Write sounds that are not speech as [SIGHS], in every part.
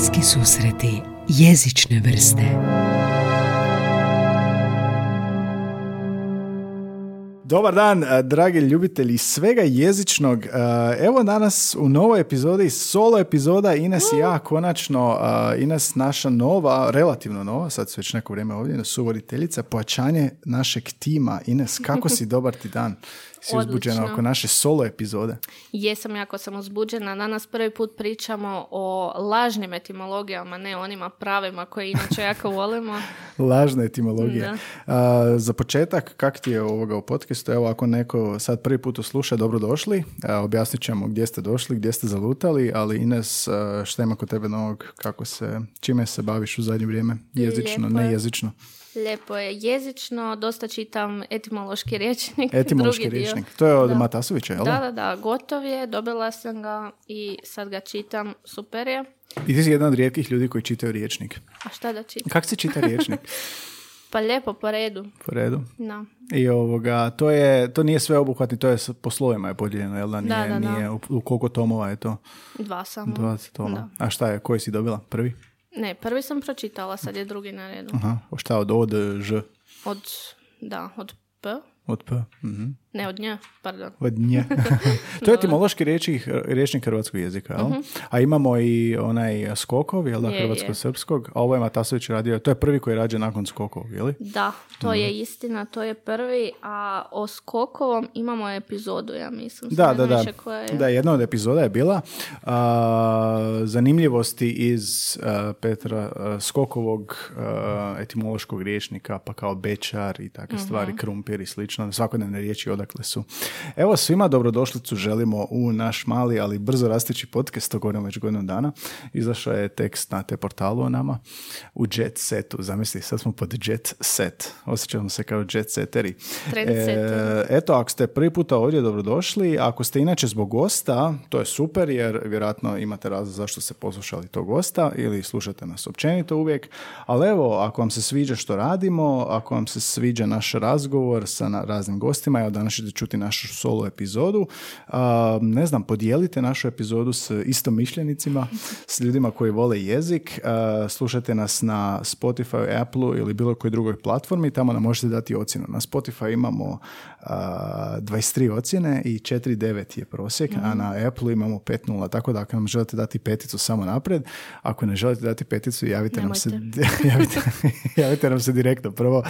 Bliski susreti jezične vrste Dobar dan, eh, dragi ljubitelji svega jezičnog. Eh, Evo danas u novoj epizodi, solo epizoda Ines i ja, konačno eh, Ines naša nova, relativno nova, sad su već neko vrijeme ovdje, suvoditeljica, pojačanje našeg tima. Ines, kako si, [LAUGHS] dobar ti dan? Si uzbuđena Odlično. oko naše solo epizode? Jesam jako sam uzbuđena. Danas prvi put pričamo o lažnim etimologijama, ne onima pravima koje inače jako [LAUGHS] volimo. Lažna etimologija. Da. A, za početak, kak ti je ovoga u podcastu? Evo, ako neko sad prvi put sluša, dobro došli. A, objasnit ćemo gdje ste došli, gdje ste zalutali, ali Ines, šta ima kod tebe novog? Kako se, čime se baviš u zadnje vrijeme? Jezično, Lijepo je. ne jezično. Lijepo je jezično, dosta čitam etimološki rječnik. [LAUGHS] Etimološki drugi dio. rječnik. To je od Da. Matasovića, jel? Da, da, da, gotov je, dobila sam ga i sad ga čitam, super je. I ti si jedan od rijetkih ljudi koji čitaju riječnik. A šta da čitam? Kako se čita riječnik? [LAUGHS] Pa lijepo, po redu. Po redu. Da. I ovoga, to, je, to nije sve obuhvatni, to je po slovima je podijeljeno, jel da? Nije, Da, da, da. nije u, koliko tomova je to? Dva samo. 20 toma. Da. A šta je, koji si dobila? Prvi? Ne, prvi sam pročitala, sad je drugi na redu. Aha, o šta od od, ž, Od, da, od P, od p, mhm. Ne od nj, pardon. od nje. [LAUGHS] to je etimološki rječnik, rječnik hrvatskog jezika, jel? A imamo i onaj skokov, jel da, Je, je. hrvatsko-srpskog, a ovo je Matasović radio, to je prvi koji je rađen nakon skokov, je li? Da, to Mhm. je istina, to je prvi, a o Skokovom imamo epizodu, ja mislim. Da, da, da. koja je. Da, jedna od epizoda je bila a, zanimljivosti iz a, Petra a, Skokovog etimološkog riječnika, pa kao bečar i takve Mhm. stvari, krumpir i slično, svakodnevne riječi odakle su. Evo svima dobrodošlicu želimo u naš mali, ali brzo rasteći podcast, to govorimo već godinu dana. Izašao je tekst na te portalu o nama u Jet Setu. Zamisli, sad smo pod Jet Set. Osjećamo se kao Jet Seteri. E, eto, ako ste prvi puta ovdje, dobrodošli. Ako ste inače zbog gosta, to je super jer vjerojatno imate razlog zašto ste poslušali tog gosta ili slušate nas općenito uvijek. Ali evo, ako vam se sviđa što radimo, ako vam se sviđa naš razgovor sa raznim gostima, evo danas ćete čuti našu solo epizodu, ne znam, podijelite našu epizodu s istomišljenicima, s ljudima koji vole jezik. Slušajte nas na Spotify, Apple ili bilo kojoj drugoj platformi, tamo nam možete dati ocjenu. Na Spotify imamo a, 23 ocjene i 4.9 je prosjek, a na Apple imamo 5.0, tako da ako nam želite dati peticu samo naprijed, ako ne želite dati peticu, javite nam se, [LAUGHS] javite, javite nam se direktno prvo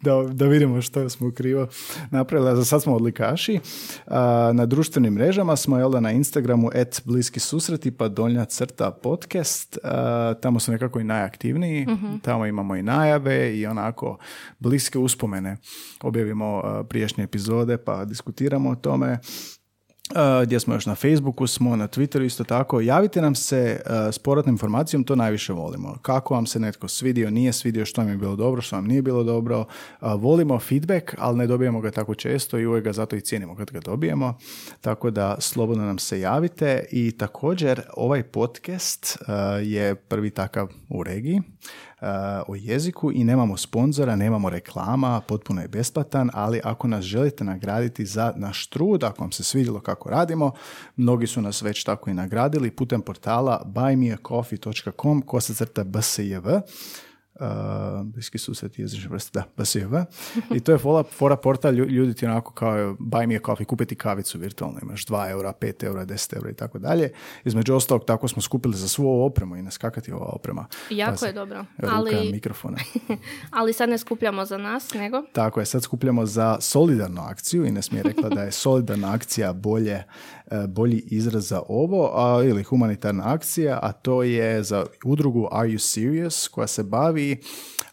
da, da vidimo što smo krivo napravili. A za sad smo odlikaši. A, na društvenim mrežama smo, jel da, na Instagramu at bliski susreti pa donja crta podcast. Tamo su nekako i najaktivniji. Tamo imamo i najave i onako bliske uspomene. Objavimo prijašnje epizode pa diskutiramo o tome. Uh, gdje smo još na Facebooku smo, na Twitteru isto tako. Javite nam se uh, s povratnom informacijom, to najviše volimo. Kako vam se netko svidio, nije svidio, što vam je bilo dobro, što vam nije bilo dobro. Uh, volimo feedback, ali ne dobijemo ga tako često i uvijek ga zato i cijenimo kad ga dobijemo. Tako da slobodno nam se javite i također ovaj podcast je prvi takav u regiji o jeziku i nemamo sponzora, nemamo reklama, potpuno je besplatan, ali ako nas želite nagraditi za naš trud, ako vam se svidjelo kako radimo, mnogi su nas već tako i nagradili putem portala buymeacoffee.com kosa crta bsjv Uh, bliski susret jezične vrste, da, BSJV. I to je fora, fora portal, lju- ljudi ti onako kao buy me a coffee, kupiti kavicu virtualno, imaš 2 eura, 5 eura, 10 eura i tako dalje. Između ostalog, tako smo skupili za svu ovu opremu i naskakati ova oprema. Jako Pazi, je dobro. Ruka, Ali, mikrofona. [LAUGHS] ali sad ne skupljamo za nas, nego Tako je, sad skupljamo za solidarnu akciju. Ines mi je rekla da je solidarna akcija bolje, bolji izraz za ovo, a, ili humanitarna akcija, a to je za udrugu Are You Serious, koja se bavi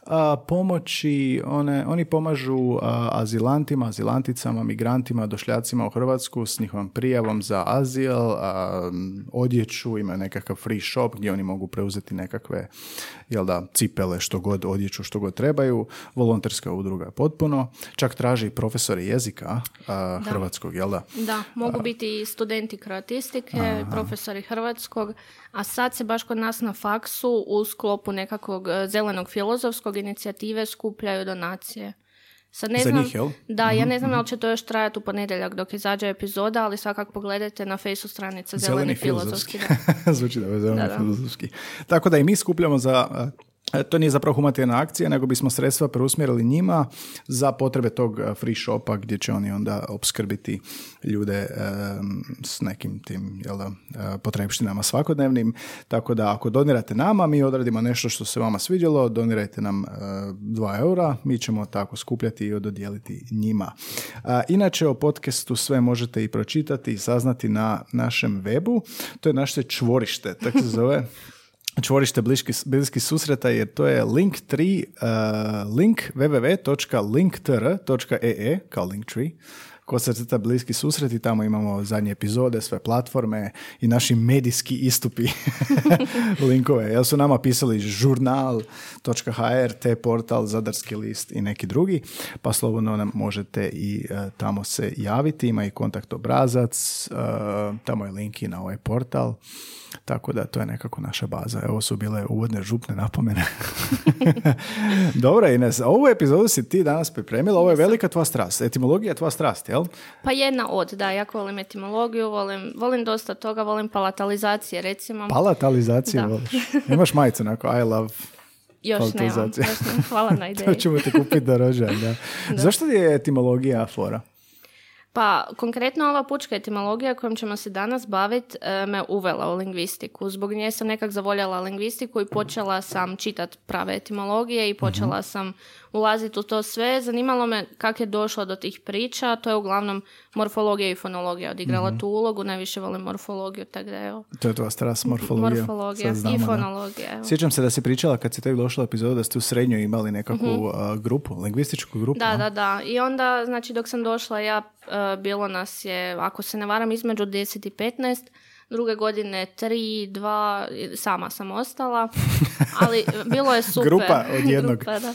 a, pomoći, one, oni pomažu a, azilantima, azilanticama, migrantima, došljacima u Hrvatsku s njihovom prijavom za azil, odjeću, imaju nekakav free shop gdje oni mogu preuzeti nekakve, jel da, cipele, što god, odjeću, što god trebaju. Volonterska udruga je potpuno. Čak traži i profesore jezika a, hrvatskog, jel da? da, mogu biti i studenti kroatistike, profesori hrvatskog, a sad se baš kod nas na faksu u sklopu nekakvog e, zelenog filozofskog inicijative skupljaju donacije. Sad ne Za znam, njih, jel? Da, ja ne znam da li će to još trajati u ponedjeljak dok izađe epizoda, ali svakako pogledajte na fejsu stranice Zeleni, filozofski. da. [LAUGHS] Zvuči da je zeleni Da, da. filozofski. Tako da i mi skupljamo za... e, To nije zapravo humanitarna akcija, nego bismo sredstva preusmjerili njima za potrebe tog e, free shopa gdje će oni onda opskrbiti ljude e, s nekim tim jel da, e, potrebštinama svakodnevnim. Tako da ako donirate nama, mi odradimo nešto što se vama svidjelo, donirajte nam e, 2 eura, mi ćemo tako skupljati i dodijeliti njima. Inače o podcastu sve možete i pročitati i saznati na našem webu. To je naše čvorište, tako se zove. [LAUGHS] čvorište bliski, bliskih susreta jer to je link 3, uh, link www.linktr.ee kao linktree ko se crta bliski susret i tamo imamo zadnje epizode, sve platforme i naši medijski istupi [LAUGHS] [LAUGHS] linkove. Jel su nama pisali žurnal.hr, te portal, zadarski list i neki drugi, pa slobodno nam možete i e, tamo se javiti. Ima i kontakt obrazac, e, tamo je link i na ovaj portal. Tako da to je nekako naša baza. Evo su bile uvodne župne napomene. [LAUGHS] Dobro, Ines, ovu epizodu si ti danas pripremila. Ovo je velika tvoja strast. Etimologija je tvoja strast, jel? Pa jedna od, da, jako volim etimologiju, volim, volim dosta toga, volim palatalizacije, recimo. Palatalizaciju Da. voliš. Imaš majicu onako, I love [LAUGHS] još nemam, još nemam. Hvala [LAUGHS] na To ideji. ćemo ti kupiti da rođen, da. Zašto ti je etimologija fora? Pa, konkretno ova pučka etimologija kojom ćemo se danas baviti e, me uvela u lingvistiku. Zbog nje sam nekak zavoljala lingvistiku i počela sam čitat prave etimologije i počela sam ulaziti u to sve. Zanimalo me kako je došlo do tih priča. To je uglavnom morfologija i fonologija odigrala tu ulogu. Najviše volim morfologiju, tako da evo. To je tvoja strast, morfologija. Morfologija znamo, i fonologija. Evo. Sjećam se da si pričala kad si tek došla u epizodu da ste u srednjoj imali nekakvu a, grupu, lingvističku grupu. Da, a? da, da. I onda, znači, dok sam došla ja, e, bilo nas je, ako se ne varam, između 10 i 15. Druge godine 3, 2, sama sam ostala. [LAUGHS] Ali bilo je super. Grupa od jednog. Grupa, da.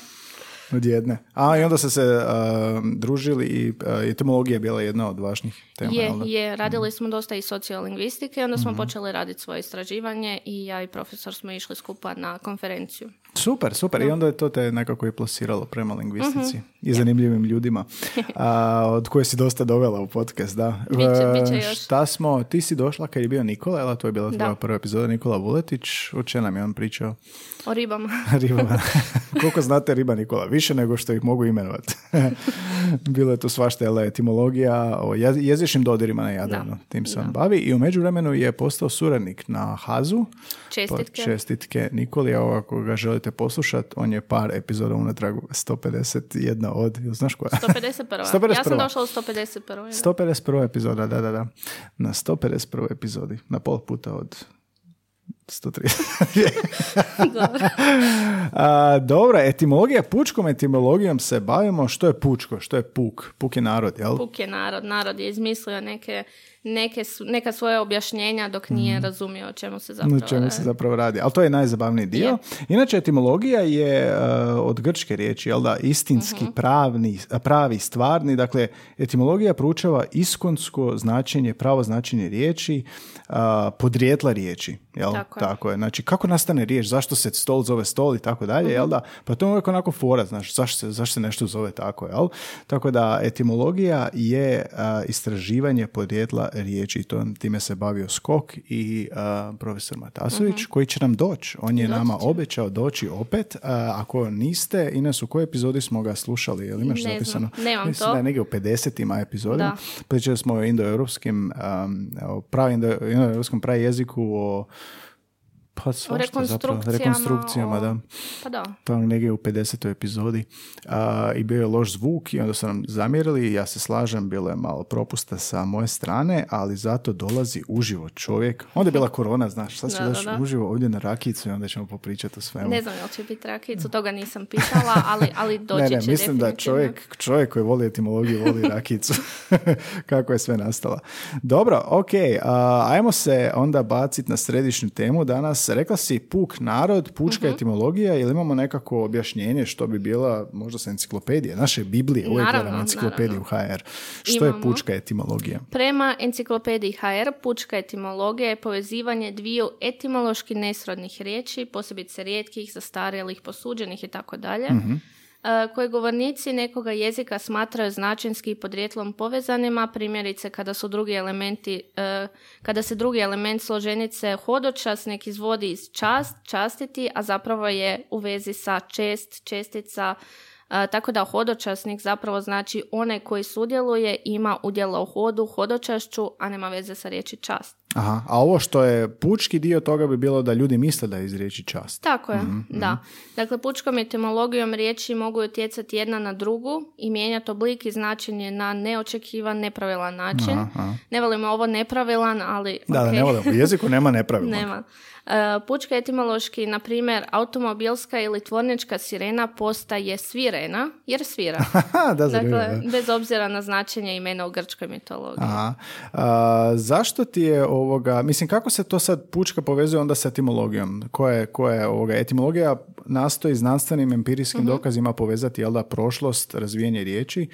Od jedne. A i onda ste se a, družili i a, etimologija je bila jedna od važnih tema. Je, da? je, radili smo dosta i sociolingvistike, onda Mhm. smo počeli raditi svoje istraživanje i ja i profesor smo išli skupa na konferenciju. Super, super. I onda je to te nekako i plasiralo prema lingvistici Mhm. I zanimljivim ljudima, a, od koje si dosta dovela u podcast, da. Biće- E, biće još. Šta smo, ti si došla kad je bio Nikola, jel? To je bila tvoja prva epizoda, Nikola Vuletić. O čem nam je on pričao? O ribama. [LAUGHS] Ribama. [LAUGHS] Koliko znate riba Nikola? Više nego što ih mogu imenovati. [LAUGHS] Bilo je tu svašta, jel, etimologija, o jez- jezičnim dodirima na Jadranu. Tim se on bavi i u međuvremenu je postao suradnik na Hazu. Čestitke. Pa čestitke Nikoli, a ako ga želite poslušati, on je par epizoda unatrag 151 od, jel znaš koja? 151. [LAUGHS] Ja 151.. sam došla u 151. da. 151 epizoda, da, da, da. Na 151 epizodi, na pol puta od 130. [LAUGHS] Dobro. A, dobro, etimologija, pučkom etimologijom se bavimo. Što je pučko? Što je puk? Puk je narod, jel? Puk je narod. Narod je izmislio neke, neke, su- neka svoja objašnjenja dok nije razumio o čemu se zapravo čemu se zapravo radi. Ali to je najzabavniji dio. Inače, etimologija je uh, od grčke riječi, jel da, istinski, Mhm. pravni, pravi, stvarni. Dakle, etimologija proučava iskonsko značenje, pravo značenje riječi, uh, podrijetla riječi. Jel? Tako je. je. Znači, kako nastane riječ, zašto se stol zove stol i tako dalje, jel da? Pa to je uvijek onako fora, znaš, zašto se, zašto se nešto zove tako, jel? Tako da, etimologija je a, istraživanje podrijetla riječi. To, time se bavio Skok i a, profesor Matasović, koji će nam doći. On je Doći nama će. obećao doći opet. A, ako niste, Ines, u kojoj epizodi smo ga slušali? Jel imaš Ne znam, zapisano? nemam Mislim to. da je negdje u 50 epizodima. Pričali smo o indoeuropskim, um, o pravi indo- indoeuropskom prajeziku, o pa svašta zapravo, rekonstrukcijama, rekonstrukcijama, o- da. Pa da. Tamo negdje u 50. epizodi a, i bio je loš zvuk i onda su nam zamjerili ja se slažem, bilo je malo propusta sa moje strane, ali zato dolazi uživo čovjek. Onda je bila [LAUGHS] korona, znaš, sad će Da, da, da. uživo ovdje na rakicu i onda ćemo popričati o svemu. Ne znam jel će biti rakicu, toga nisam pitala, ali, ali [LAUGHS] doći ne, ne, će mislim da čovjek, čovjek koji voli etimologiju voli rakicu. [LAUGHS] Kako je sve nastala. Dobro, ok, a, ajmo se onda baciti na središnju temu danas. Rekla si puk narod, pučka Mhm. etimologija, ili imamo nekako objašnjenje što bi bila možda sa enciklopedije, naše Biblije, uvijek Naravno, gledamo enciklopediju HR. Što je Imamo. pučka etimologija? Prema enciklopediji HR, pučka etimologija je povezivanje dviju etimološki nesrodnih riječi, posebice rijetkih, zastarjelih, posuđenih i tako dalje. E, koje govornici nekoga jezika smatraju značinski i podrijetlom povezanima, primjerice kada su drugi elementi, e, kada se drugi element složenice hodočasnik izvodi iz čast, častiti, a zapravo je u vezi sa čest, čestica, tako da hodočasnik zapravo znači onaj koji sudjeluje ima udjela u hodu, hodočašću, a nema veze sa riječi čast. Aha, a ovo što je pučki dio toga bi bilo da ljudi misle da je iz riječi čast. Tako je, mhm, da. Mhm. Dakle, pučkom etimologijom riječi mogu utjecati jedna na drugu i mijenjati oblik i značenje na neočekivan, nepravilan način. Aha, Ne volimo ovo nepravilan, ali... Da, da, ne volimo. U jeziku nema nepravilnog. [LAUGHS] nema. E, pučka etimološki, na primjer, automobilska ili tvornička sirena postaje svirena, jer svira. [LAUGHS] da, dakle, bez obzira na značenje imena u grčkoj mitologiji. Aha. zašto ti je ovoga, mislim, kako se to sad pučka povezuje onda sa etimologijom? Koja je, koja je ovoga, etimologija nastoji znanstvenim empirijskim uh dokazima povezati, jel da, prošlost, razvijenje riječi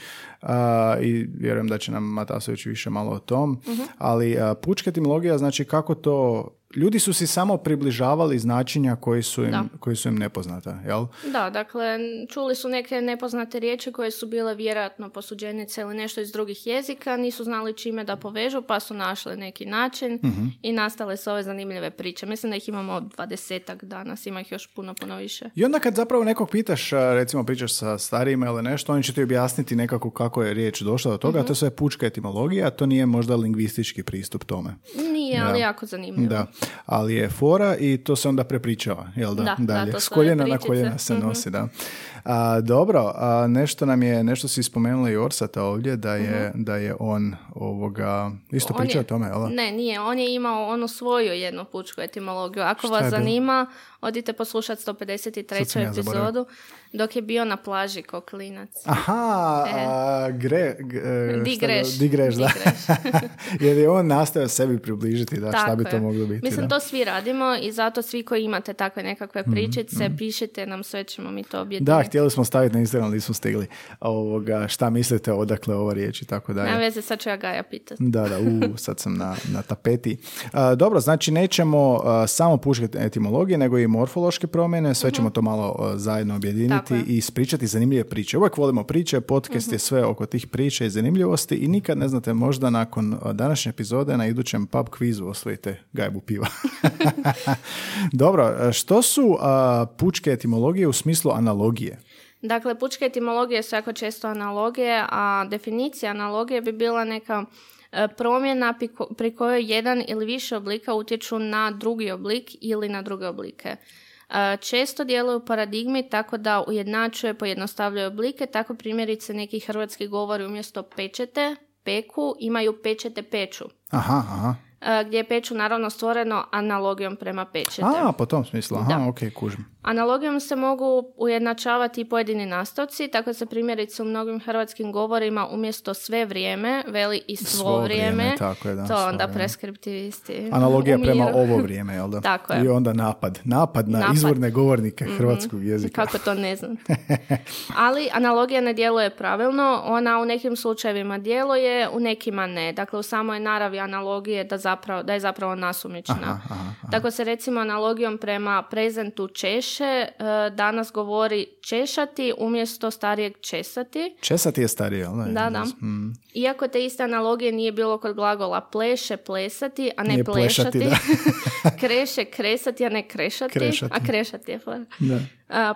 i vjerujem da će nam Matasović više malo o tom, uh ali pučka etimologija znači kako to ljudi su si samo približavali značenja koji su im, koji su im nepoznata, jel? Da, dakle, čuli su neke nepoznate riječi koje su bile vjerojatno posuđenice ili nešto iz drugih jezika, nisu znali čime da povežu, pa su našli neki način mhm. i nastale su ove zanimljive priče. Mislim da ih imamo dvadesetak danas, ima ih još puno, puno više. I onda kad zapravo nekog pitaš, recimo pričaš sa starijima ili nešto, oni će ti objasniti nekako kako je riječ došla do toga, mm to je sve pučka etimologija, to nije možda lingvistički pristup tome. Nije, ali jako zanimljivo. Da ali je fora i to se onda prepričava, jel da? da dalje. S koljena na koljena se mhm. nosi, da. A, dobro, a nešto nam je, nešto si spomenula i Orsata ovdje, da je, mhm. da je on ovoga, isto pričao o tome, jel? Ne, nije, on je imao onu svoju jednu pučku etimologiju. Ako vas zanima, odite poslušati 153. epizodu dok je bio na plaži ko klinac. Aha, e. gre, di greš. Di greš, da. [LAUGHS] Jer je on nastavio sebi približiti da, šta bi to moglo biti. Mislim, to svi radimo i zato svi koji imate takve nekakve mhm, pričice, mm pišite nam, sve ćemo mi to objediniti. Da, htjeli smo staviti na Instagram, nismo stigli. Ovoga, šta mislite odakle ova riječ i tako dalje. Na veze, sad ću ja Gaja pitati. Da, da, u, sad sam na, na tapeti. dobro, znači nećemo samo puškati etimologije, nego i morfološke promjene, sve ćemo to malo zajedno objediniti i ispričati zanimljive priče. Uvijek volimo priče, podcast je sve oko tih priča i zanimljivosti i nikad ne znate, možda nakon današnje epizode na idućem pub kvizu osvojite gajbu piva. [LAUGHS] [LAUGHS] Dobro, što su pučke etimologije u smislu analogije? Dakle, pučke etimologije su jako često analogije, a definicija analogije bi bila neka e, promjena pri kojoj jedan ili više oblika utječu na drugi oblik ili na druge oblike. E, često djeluju paradigmi tako da ujednačuje, pojednostavljaju oblike, tako primjerice neki hrvatski govori umjesto pečete, peku, imaju pečete peču. Aha, aha. E, gdje je peču naravno stvoreno analogijom prema pečete. A, po tom smislu, aha, da. ok, kužim. Analogijom se mogu ujednačavati i pojedini nastavci, tako se primjerice u mnogim hrvatskim govorima umjesto sve vrijeme veli i svo, vrijeme. Tako je, da, to onda preskriptivisti. Analogija prema ovo vrijeme, jel da? [LAUGHS] tako je. I onda napad. Napad na izvorne govornike mm hrvatskog jezika. Kako to ne znam. [LAUGHS] Ali analogija ne djeluje pravilno, ona u nekim slučajevima djeluje, u nekima ne. Dakle, u samoj naravi analogije da, zapravo, da je zapravo nasumična. Tako se recimo analogijom prema prezentu češ E, danas govori češati umjesto starijeg česati. Česati je starije, ali Da, da. Mm. Iako te iste analogije nije bilo kod glagola pleše, plesati, a ne plešati. [LAUGHS] Kreše, kresati, a ne krešati. A krešati je. Da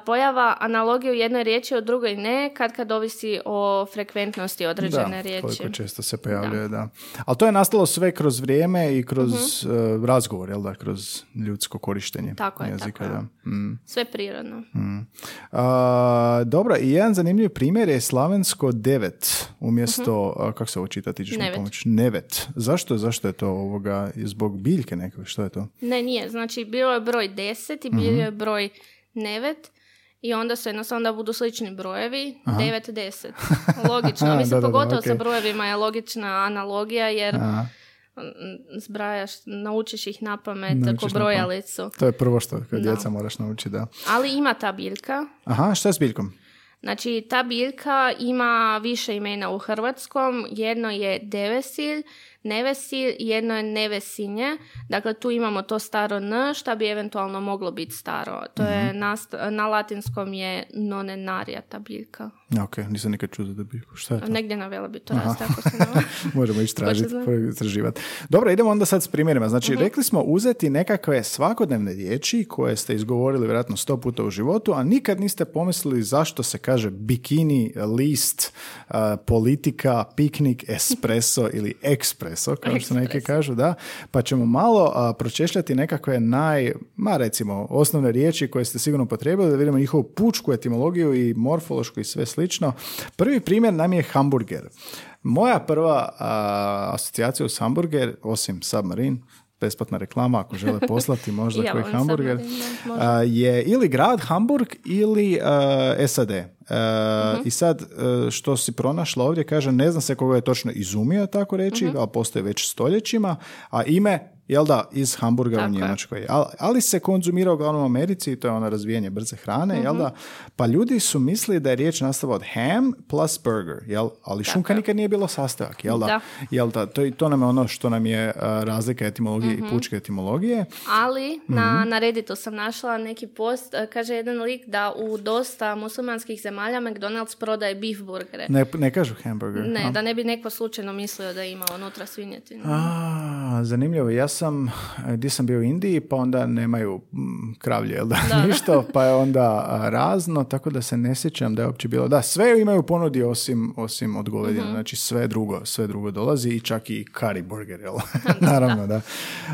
pojava analogije u jednoj riječi, u drugoj ne, kad kad ovisi o frekventnosti određene da, riječi. koliko često se pojavljuje, da. Ali to je nastalo sve kroz vrijeme i kroz uh razgovor, jel da, kroz ljudsko korištenje tako je, jezika. Tako da. Mm. Sve prirodno. Mm. dobro, i jedan zanimljiv primjer je slavensko devet, umjesto, kako se ovo čitati, ćeš nevet. pomoći? Nevet. Zašto, zašto je to ovoga, zbog biljke nekakve, što je to? Ne, nije, znači bilo je broj deset i bio mhm. je broj nevet i onda se jednostavno da budu slični brojevi, Aha. 9, 10. [LAUGHS] Logično. Mislim, pogotovo sa brojevima je logična analogija jer Aha. zbrajaš, naučiš ih na pamet ko brojalicu. To je prvo što kad djeca moraš naučiti, da. Ali ima ta biljka. Aha, šta je s biljkom? Znači, ta biljka ima više imena u hrvatskom. Jedno je devesil, nevesi, jedno je nevesinje. Dakle, tu imamo to staro n, šta bi eventualno moglo biti staro. To je Mhm. na latinskom je nonenarija ta biljka. Ok, nisam nikad čuo za da bi. Šta je to? Negdje na Velebitu raste, ako se ne. [LAUGHS] Možemo ići tražiti, zna. istraživati. Dobro, idemo onda sad s primjerima. Znači, Mhm. rekli smo uzeti nekakve svakodnevne riječi koje ste izgovorili vjerojatno sto puta u životu, a nikad niste pomislili zašto se kaže bikini, list, uh, politika, piknik, espresso ili ekspreso, kao što neki Espresso. kažu, da. Pa ćemo malo a, pročešljati nekakve naj, ma recimo, osnovne riječi koje ste sigurno potrebili da vidimo njihovu pučku etimologiju i morfološku i sve slično. Prvi primjer nam je hamburger. Moja prva a, asocijacija uz hamburger, osim Submarine, besplatna reklama ako žele [LAUGHS] poslati možda Ja koji hamburger, je ili grad Hamburg ili a, SAD. E, Mhm. I sad, e, što si pronašla ovdje, kaže, ne znam se koga je točno izumio, tako reći, Mhm. ali postoje već stoljećima, a ime, jel da, iz Hamburga Tako u je. Njemačkoj. Ali, ali se konzumira uglavnom u Americi, to je ono razvijanje brze hrane, jel Mhm. da? Pa ljudi su mislili da je riječ nastava od ham plus burger, jel? Ali šunka nikad nije bilo sastojak, jel da? Da. Jel da? To, to nam je ono što nam je a, razlika etimologije Mhm. i pučke etimologije. Ali na, Mhm. na Redditu sam našla neki post, e, kaže jedan lik da u dosta muslimanskih zemalja McDonald's prodaje beef burgere. Ne, ne kažu hamburger. Ne, a? da ne bi neko slučajno mislio da ima unutra svinjetinu. A, zanimljivo. Ja sam, e, gdje sam bio u Indiji, pa onda nemaju mm, kravlje, jel da, [LAUGHS] ništa, pa je onda a, razno, tako da se ne sjećam da je uopće bilo. Da, sve imaju ponudi osim, osim od govedine, Mhm. znači sve drugo, sve drugo dolazi i čak i curry burger, jel? [LAUGHS] [LAUGHS] Naravno, da.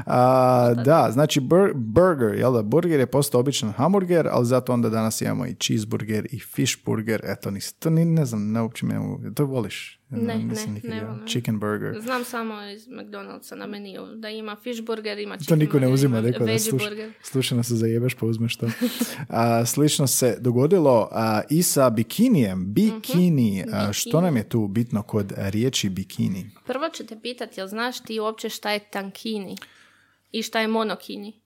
A, da, znači bur- burger, jel da, burger je postao običan hamburger, ali zato onda danas imamo i cheeseburger i fish burger, eto, nis, to ni, ne znam, ne uopće me, to voliš? Ne, Nisam ne, ne volim. Chicken burger. Znam samo iz McDonald'sa na meniju da ima fish burger, ima To chicken niko ne uzima, ima rekao da veggie sluša, burger. slučajno se zajebeš pa uzmeš to. [LAUGHS] A, slično se dogodilo a, i sa bikinijem. Bikini. A, što nam je tu bitno kod riječi bikini? Prvo ću te pitati, jel znaš ti uopće šta je tankini i šta je monokini?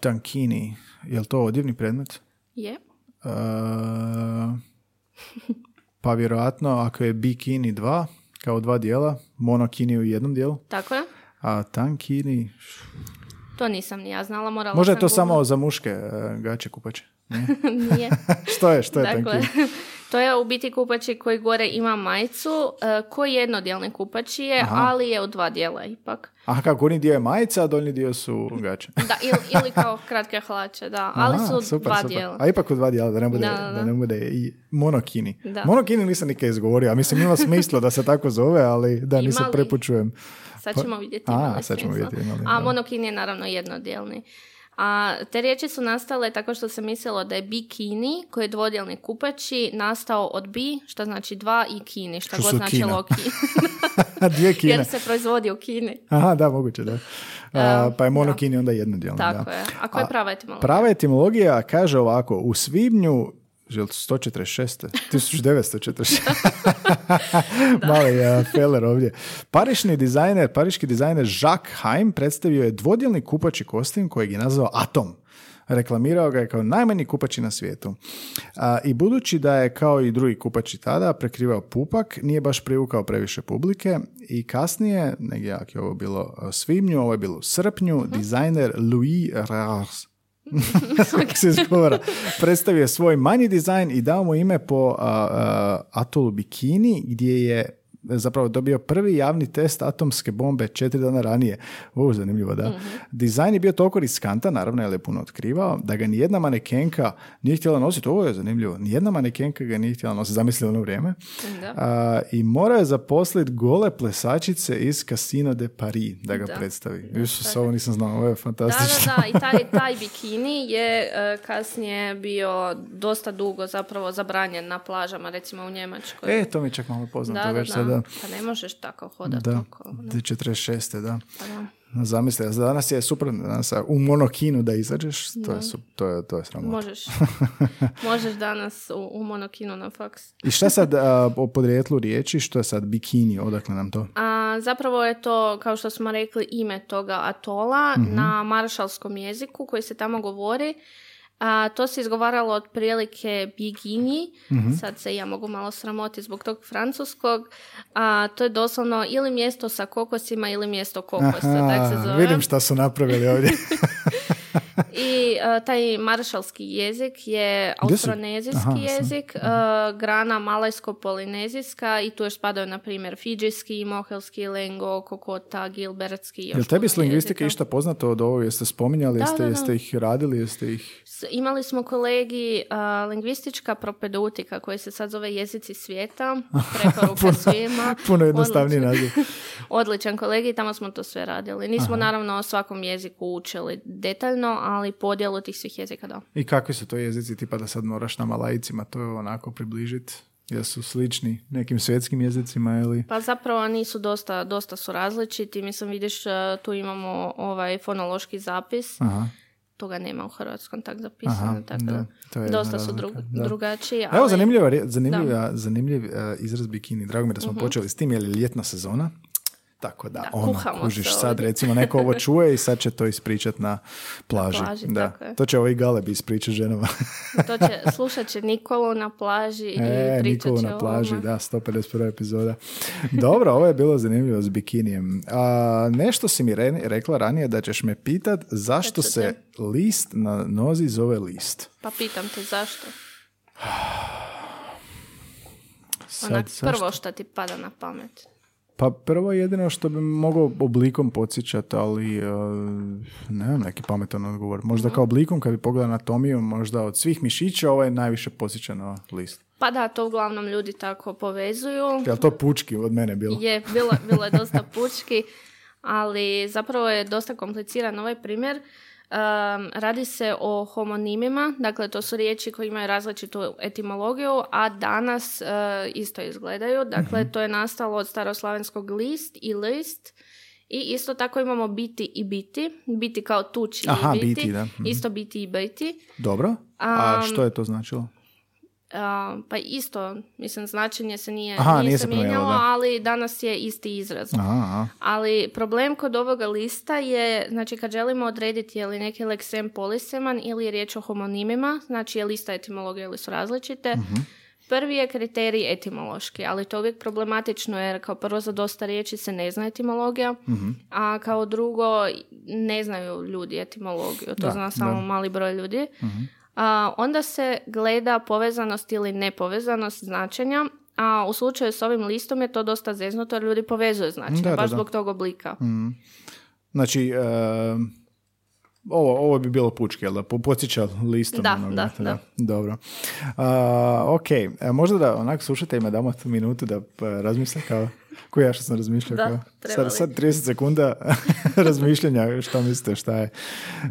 Tankini. Je li to odjevni predmet? Je? A, [LAUGHS] pa vjerojatno ako je bikini dva, kao dva dijela, monokini u jednom dijelu, Tako je? a tankini, To nisam ni ja znala, morala možda je to samo za muške e, gače kupače. Ne? [LAUGHS] Nije. [LAUGHS] što je, što je Dakle, tankini? To je u biti kupači koji gore ima majicu, e, koji jednodijelni kupači je, ali je u dva dijela ipak. Aha, kako gornji dio je majica, a donji dio su gače. Da, ili, ili kao [LAUGHS] kratke hlače, da, ali Aha, su super, dva super. dijela. A ipak u dva dijela, da ne bude, Da, da, da, da. ne bude i monokini. Da. Monokini nisam nikad izgovorio, a mislim ima smisla da se tako zove, ali da nisam prepučujem. Sad Pa- ćemo vidjeti. A, sad ćemo vidjeti ima li, A da. monokin je naravno jednodijelni. A te riječi su nastale tako što se mislilo da je bikini, koji je dvodjelni kupači, nastao od bi, što znači dva, i kini, što, Što god znači Kina. [LAUGHS] loki. [LAUGHS] Dvije kine. Jer se proizvodi u Kini. Aha, da, moguće, da. A, pa je monokini onda jednodijelno, Tako da. je. A koja je prava etimologija? Prava etimologija kaže ovako, u svibnju je li 146. 1946. Mali uh, feller ovdje. Parišni dizajner, pariški dizajner Jacques Haim predstavio je dvodjelni kupači kostim kojeg je nazvao Atom. Reklamirao ga je kao najmanji kupači na svijetu. A, I budući da je kao i drugi kupači tada prekrivao pupak, nije baš privukao previše publike i kasnije, negdje jak je ovo bilo u svibnju, ovo je bilo u srpnju, dizajner Louis Rars [LAUGHS] se izgovara, predstavio svoj manji dizajn i dao mu ime po a, a, atolu Bikini gdje je zapravo dobio prvi javni test atomske bombe četiri dana ranije. Ovo zanimljivo, da. Dizajn je bio toliko riskantan, naravno je puno otkrivao, da ga nijedna manekenka nije htjela nositi. Ovo je zanimljivo. Nijedna manekenka ga nije htjela nositi. Zamislili ono vrijeme. Da. A, I morao je zaposliti gole plesačice iz Casino de Paris da ga Da. predstavi. Isus, ovo nisam znao, ovo je Da, fantastično. da, da, i taj, [LAUGHS] taj bikini je e, kasnije bio dosta dugo zapravo zabranjen na plažama, recimo u Njemačkoj. E, to mi čak malo poznato da, da, već da. Pa ne možeš tako hodati Da, oko. Da. 46. da. Pa da. Zamisli, danas je super, danas u monokinu da izađeš, to je, to je, to je sramota. Možeš. [LAUGHS] Možeš danas u, u monokinu na faks. I šta sad a, o podrijetlu riječi, što je sad bikini, odakle nam to? A, zapravo je to, kao što smo rekli, ime toga atola Mhm. na maršalskom jeziku koji se tamo govori. A, to se izgovaralo otprilike bigini, Mhm. sad se ja mogu malo sramoti zbog tog francuskog, a to je doslovno ili mjesto sa kokosima ili mjesto kokosa, tak se zove. vidim šta su napravili ovdje. [LAUGHS] I a, taj maršalski jezik je austronezijski Aha, jezik, a, grana malajsko-polinezijska i tu još spadaju, na primjer, fidžijski, mohelski, lengo, kokota, gilbertski. još Jel tebi puno s lingvistika jezika. išta poznato od ovog? Jeste spominjali, Da, jeste, da, da. jeste ih radili, jeste ih... S- Imali smo kolegi a, lingvistička propedeutika koji se sad zove jezici svijeta, [LAUGHS] preporuka svima. Puno jednostavniji naziv. Odličan kolegi, tamo smo to sve radili. Nismo naravno o svakom jeziku učili detaljno, ali podjelu tih svih jezika da. I kakvi su to jezici, tipa da sad moraš na malajicima to onako približiti? Jesu slični nekim svjetskim jezicima ili... Pa zapravo nisu dosta, dosta su različiti. Mislim, vidiš, a, tu imamo ovaj fonološki zapis. Aha. Toga nema u hrvatskom tak zapisano. Aha, tako da, to je dosta su dru- da. drugačiji. Evo ali- zanimljiva, rje- zanimljiva, zanimljiv e, izraz bikini. Drago mi je da smo Mhm. počeli s tim, jer je ljetna sezona. Tako da, Da, ono, kužiš sad, ovdje. recimo, neko ovo čuje i sad će to ispričat na plaži. plaži, da. tako je. To će ovaj Galebi ispričat ženama. To će, slušat će Nikolu na plaži E, i pričat Nikolu će na plaži, ovome. da, 151. epizoda. Dobro, ovo je bilo zanimljivo s bikinijem. A, nešto si mi re- rekla ranije da ćeš me pitat zašto se list na nozi zove list. Pa pitam te zašto. [SIGHS] Sad, Onak zašto? prvo što ti pada na pamet. Pa prvo jedino što bi mogao oblikom podsjećati, ali e, nemam neki pametan odgovor. Možda kao oblikom kad bi pogledao anatomiju, možda od svih mišića ovo je najviše podsjeća na list. Pa da, to uglavnom ljudi tako povezuju. Jel to pučki od mene bilo? Je, bilo, bilo je dosta [LAUGHS] pučki, ali zapravo je dosta kompliciran ovaj primjer. Um, radi se o homonimima, dakle to su riječi koje imaju različitu etimologiju, a danas uh, isto izgledaju. Dakle, Mhm. to je nastalo od staroslavenskog list i list. I isto tako imamo biti i biti. Biti kao tući Aha, i biti. biti, da. Mhm. Isto biti i biti. Dobro. A što je to značilo? A, pa isto, mislim, značenje se nije, Aha, nije se mijenjalo, da. ali danas je isti izraz. Aha, aha. Ali problem kod ovoga lista je, znači kad želimo odrediti je li neki leksem poliseman ili je riječ o homonimima, znači je lista etimologija ili su različite, Mhm. prvi je kriterij etimološki, ali to je uvijek problematično jer kao prvo za dosta riječi se ne zna etimologija, Mhm. a kao drugo ne znaju ljudi etimologiju, to Da, zna samo da. Mali broj ljudi. A, onda se gleda povezanost ili nepovezanost značenja, a u slučaju s ovim listom je to dosta zeznuto jer ljudi povezuju značenja, Da, da, baš da. zbog tog oblika. Znači, e, ovo, ovo bi bilo pučki, jel da? Po- Podsjeća listom. Da, onoga, da, da. Dobro. A, ok, e, možda da onak slušateljima damo tu minutu da pa, razmisle kao, ko ja što sam razmišljao. Da, sad, sad 30 sekunda [LAUGHS] razmišljanja što mislite šta je.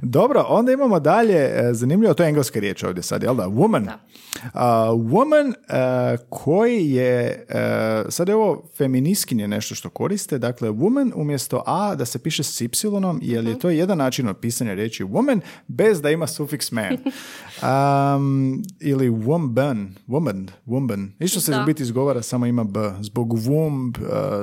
Dobro, onda imamo dalje, e, zanimljivo, to je engleska riječ ovdje sad, jel da? Woman. Da. A, woman e, koji je, e, sad je ovo feminiskinje nešto što koriste, dakle woman umjesto a da se piše s y, jer Mhm. je to jedan način opisanja riječi woman bez da ima sufiks man. [LAUGHS] Um, ili woman, woman, woman. Isto se Da. biti izgovara, samo ima b. Zbog womb,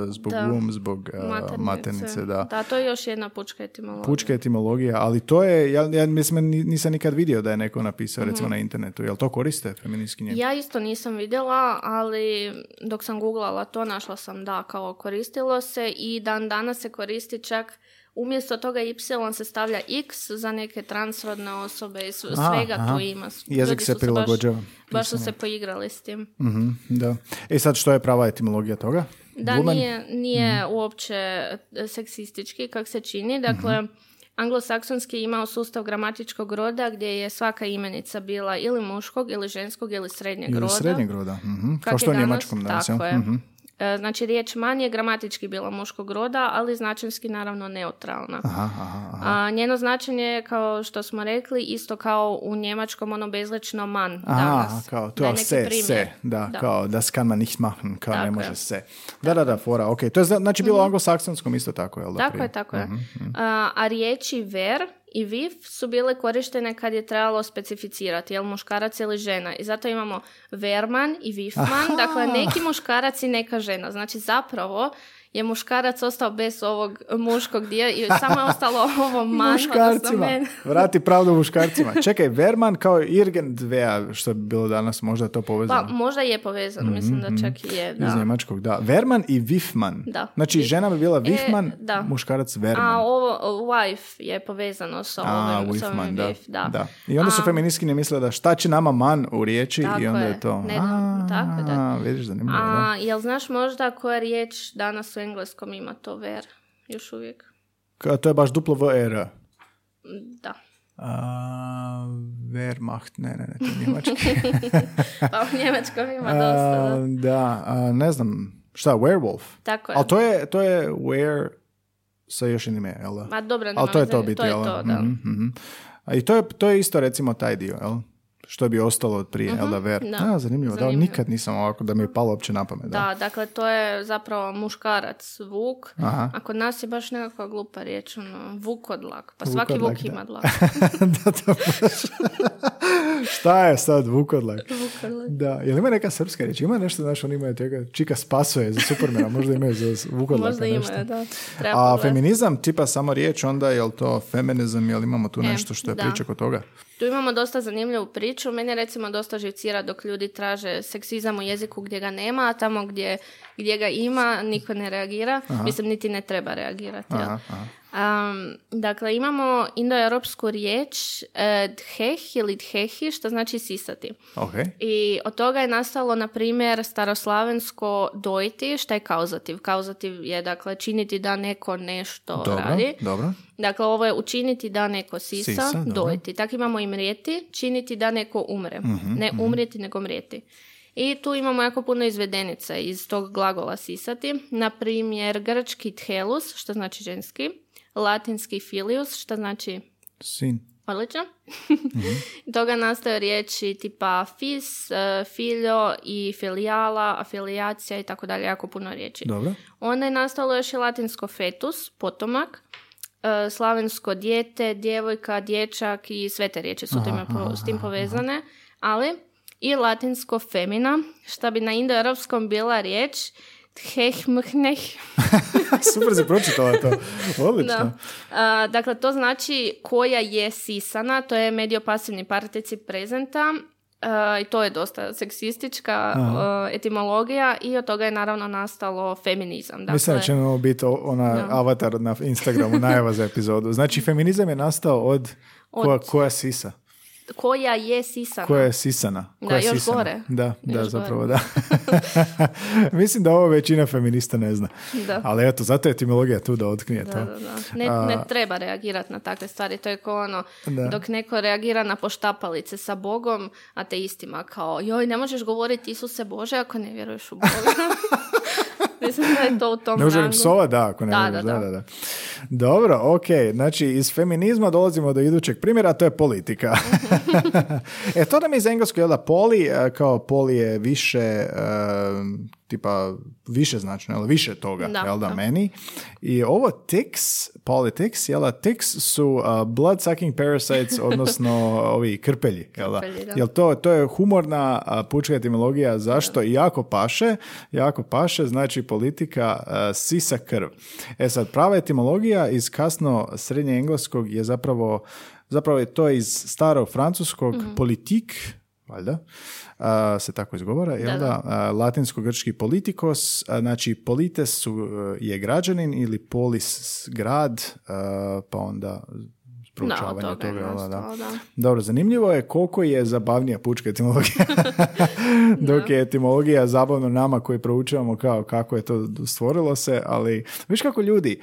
zbog Da. womb, zbog e, Maternice. maternice, da. Da, to je još jedna pučka etimologija. Pučka etimologija, ali to je, ja, ja mislim, ni- nisam nikad vidio da je neko napisao, recimo Mhm. na internetu. Jel to koriste feminiskinje? Ja isto nisam vidjela, ali dok sam googlala to, našla sam da kao koristilo se i dan danas se koristi čak umjesto toga y se stavlja x za neke transrodne osobe i svega aha. tu ima. Jezik Ljudi se prilagođava Baš, baš su se poigrali s tim. Mhm, da. E sad, što je prava etimologija toga? Da, Woman? nije, nije Mhm. uopće e, seksistički kak se čini. Dakle, Mhm. anglosaksonski je imao sustav gramatičkog roda gdje je svaka imenica bila ili muškog ili ženskog ili srednjeg Ili roda. srednjeg roda. mhm. Kak Kao što je njemačkom danas. Tako je. Mhm. E, Znači, riječ man je gramatički bila muškog roda, ali značenski naravno neutralna. Aha, aha, aha. A, njeno značenje je, kao što smo rekli, isto kao u njemačkom ono bezlično man Aha, danas. kao, Da to neki se, primjer. se, da, Da. kao, das kann man nicht machen, kao ne Tako može je. se. Da, da, da, fora, ok. To je zna- znači bilo u anglosaksonskom isto tako, jel da? Tako prije? je, tako je. Mhm, A, a riječi ver i viv su bile korištene kad je trebalo specificirati, jel muškarac ili žena. I zato imamo verman i vifman, Aha. dakle neki muškarac i neka žena. Znači zapravo je muškarac ostao bez ovog muškog dijela i samo je ostalo [LAUGHS] ovo man, muškarcima. Vrati pravdu [LAUGHS] muškarcima. Čekaj, Verman kao Irgen Dvea, što bi bilo danas možda to povezano. Pa možda je povezano, mislim da čak i je. Da. Iz njemačkog, da. Verman i Wifman. Da. Znači, žena bi bila Wifman, E, da. muškarac Verman. A ovo wife je povezano sa A, ovim, sa ovim Wifman, da. wif, da. da. I onda su A, feministkinje misle da šta će nama man u riječi Tako i onda je, je. to. Ne A, tako je, da. Vidiš, zanimljivo, da. A jel znaš možda koja riječ danas u engleskom ima to ver? Još uvijek. Ka- To je baš duplo VR. Da. A, Wehrmacht, ne, ne, ne, to je njemački. [LAUGHS] Pa u njemačkom ima dosta, A, da. da, a, ne znam, šta, werewolf? Tako je. Ali to je, to je were sa još jednim e, jel da? Ma dobro, nema Ali to je to biti, to je jel? to, da. Mhm, mhm. A i to je, to je isto recimo taj dio, jel? Što bi ostalo od prije, jel da, ver? Mhm, da. A, zanimljivo, da, Zanimljivo. nikad nisam ovako da mi je palo uopće na pamet. Da. Da, dakle, to je zapravo muškarac, vuk. Aha. A kod nas je baš nekakva glupa riječ, ono, vukodlak. Pa svaki Vukodlak, vuk da. ima dlak. [LAUGHS] da, to baš. [LAUGHS] Šta je sad vukodlak? Vukodlak. Da, jel ima neka srpska riječ? Ima nešto, znaš, oni imaju tega, čika spasuje za Supermana, možda imaju za vukodlaka Možda ima, nešto. da. Treba A pogledati. feminizam, tipa samo riječ, onda je li to feminizam, jel imamo tu E, nešto što je da. priča kod toga? Tu imamo dosta zanimljivu priču. Mene recimo dosta živcira dok ljudi traže seksizam u jeziku gdje ga nema, a tamo gdje, gdje ga ima niko ne reagira. Mislim, niti ne treba reagirati. Aha, aha. Um, dakle, imamo indoeuropsku riječ e, dheh ili dhehi, što znači sisati. Ok, I od toga je nastalo, na primjer, staroslavensko dojiti, što je kauzativ. Kauzativ je, dakle, činiti da neko nešto dobro, radi. dobro. Dakle, ovo je učiniti da neko sisa, Sisa, dojiti. Tako imamo i mrijeti, činiti da neko umre. Mhm, ne umrijeti, nego mrijeti. I tu imamo jako puno izvedenica iz tog glagola sisati. Na primjer, grčki thelus, što znači ženski, latinski filius, što znači Sin. Odlično. [LAUGHS] Toga nastaju riječi tipa fis, eh, filio i filijala, afilijacija i tako dalje, jako puno riječi. Dobro. Onda je nastalo još i latinsko fetus, potomak, eh, slavensko dijete, djevojka, dječak i sve te riječi su time po- s tim povezane, ali i latinsko femina, što bi na indoeuropskom bila riječ theh mhneh. [LAUGHS] Super si pročitala to. Odlično. Da. A, dakle, to znači koja je sisana, to je mediopasivni particip prezenta i to je dosta seksistička a, etimologija i od toga je naravno nastalo feminizam. Dakle, Mislim da će ovo biti ona avatar na Instagramu, najava za epizodu. Znači, feminizam je nastao od, koja, koja sisa? Koja je sisana. Koja je sisana? Da, Koja je još sisana? gore. Da, da, Još zapravo da. [LAUGHS] Mislim da ovo većina feminista ne zna. Da. Ali eto, zato je etimologija tu da otkrije to. Da, da, da. Ne, ne treba reagirati na takve stvari. To je kao ono, Da. dok neko reagira na poštapalice sa Bogom, ateistima kao, joj, ne možeš govoriti Isuse Bože ako ne vjeruješ u Boga. [LAUGHS] Mislim da je to u tom Ne rangu. psova, da, ako ne Da, da, da, da. da. Dobro, ok, znači iz feminizma dolazimo do idućeg primjera, a to je politika. [LAUGHS] e, to nam je iz engleskog, jel da, poli, e, kao poli je više, e, tipa, više značno, jel, više toga, Da, jel da, da. meni. I ovo tics, politics, jel da, tics su uh, blood-sucking parasites, [LAUGHS] odnosno ovi krpelji, jel da? Krpelji, da. Jel to, to je humorna a, pučka etimologija zašto i jako paše, jako paše, znači politika a, sisa krv. E sad, prava etimologija iz kasno srednje engleskog je zapravo, zapravo je to iz starog francuskog Mhm. politik, valjda, a, se tako izgovara, da, Da, A, latinsko-grčki politikos, a, znači polites su, e, je građanin ili polis grad, a, pa onda proučavanje od toga toga, da. Dobro, zanimljivo je koliko je zabavnija pučka etimologija. [LAUGHS] Dok je etimologija zabavno nama koji proučavamo kao kako je to stvorilo se, ali viš kako ljudi,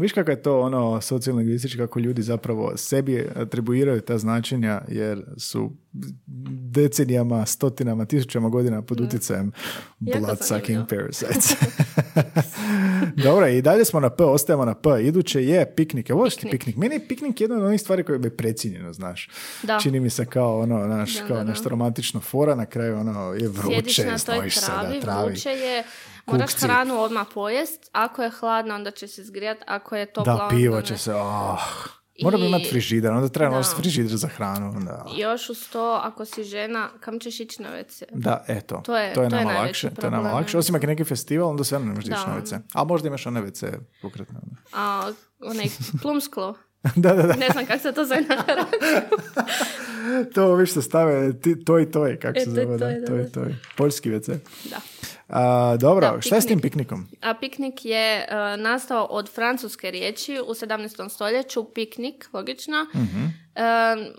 viš kako je to ono sociolingvistički, kako ljudi zapravo sebi atribuiraju ta značenja jer su decenijama, stotinama, tisućama godina pod utjecajem blood sucking parasites. [LAUGHS] Dobro, i dalje smo na P, ostajemo na P. Iduće je piknik. Evo ti Piknik. piknik. Meni je piknik jedna od onih stvari koje je precijenjeno, znaš. Da. Čini mi se kao ono, naš, Da, kao da, da. nešto romantično fora, na kraju ono je Sjediš vruće, na toj se travi, da travi. vruće je, moraš hranu odmah pojest, ako je hladno onda će se zgrijat, ako je topla Da, pivo će se, oh, Moramo I- imati frižider, onda treba nositi frižider za hranu. Da. Još uz to, ako si žena, kam ćeš ići na WC? Da, eto. To je- to je nama najveći lakše. To je nama lakše. Osim ako je neki festival, onda sve ne možeš ići na WC. Ali možda imaš one WC pokretne. ono. A onaj plumsklo, [LAUGHS] da, da, da. ne znam kako se to zove na [LAUGHS] To ovi što stave ti, to i to je, kako E, se to i zove. to je, to da. to je. Poljski WC. Da. A, dobro, Da, šta je s tim piknik. piknikom? A piknik je e, nastao od francuske riječi u 17. stoljeću, piknik, logično. Mhm. E,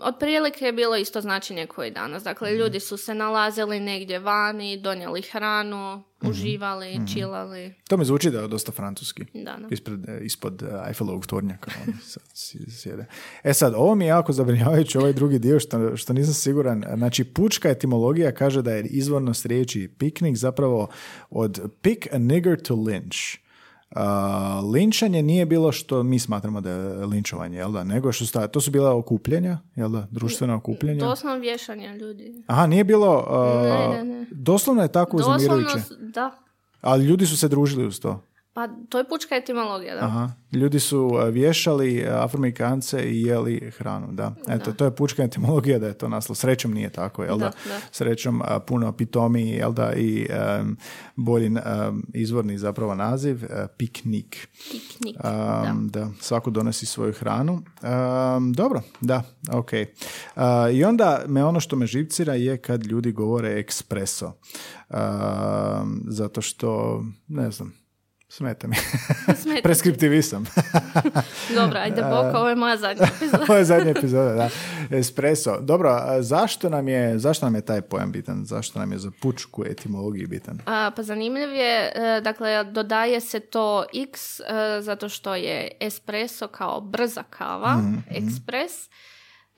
otprilike je bilo isto značenje koje i danas. Dakle, Mhm. ljudi su se nalazili negdje vani, donijeli hranu, Mhm. uživali, čilali. To mi zvuči da je dosta francuski. Da, da. Ispred, e, ispod e, Eiffelovog tornjaka. oni [LAUGHS] sad sjede. E sad, ovo mi je jako zabrinjavajući ovaj drugi dio što, što nisam siguran. Znači, pučka etimologija kaže da je izvornost riječi piknik zapravo od pick a nigger to lynch. Uh, linčanje nije bilo što mi smatramo da je linčovanje, jel da? Nego što sta, to su bila okupljenja, jel da? Društvena okupljenja. Doslovno vješanje ljudi. Aha, nije bilo... uh, Ne, ne, ne. Doslovno je tako Doslovno, uznemirujuće. da. Ali ljudi su se družili uz to. Pa to je pučka etimologija, da. Aha. Ljudi su uh, vješali uh, afroamerikance i jeli hranu, da. Eto, to je pučka etimologija da je to naslov. Srećom nije tako, jel da? Da, da. Srećom uh, puno pitomi, jel da, i um, bolji um, izvorni zapravo naziv, uh, piknik. Piknik, Um, da. svako donosi svoju hranu. Dobro, da, ok. Uh, I onda me ono što me živcira je kad ljudi govore ekspreso. Um, zato što, ne znam, smeta mi. [LAUGHS] Smeta ti. Preskriptivi sam. [LAUGHS] Dobro, ajde [LAUGHS] bok, ovo je moja zadnja epizoda. Ovo je zadnja epizoda, da. Espresso. Dobro, zašto nam je, zašto nam je taj pojam bitan? Zašto nam je za pučku etimologiju bitan? A, pa zanimljiv je, e, dakle, dodaje se to x e, zato što je espresso kao brza kava, Mhm, ekspres.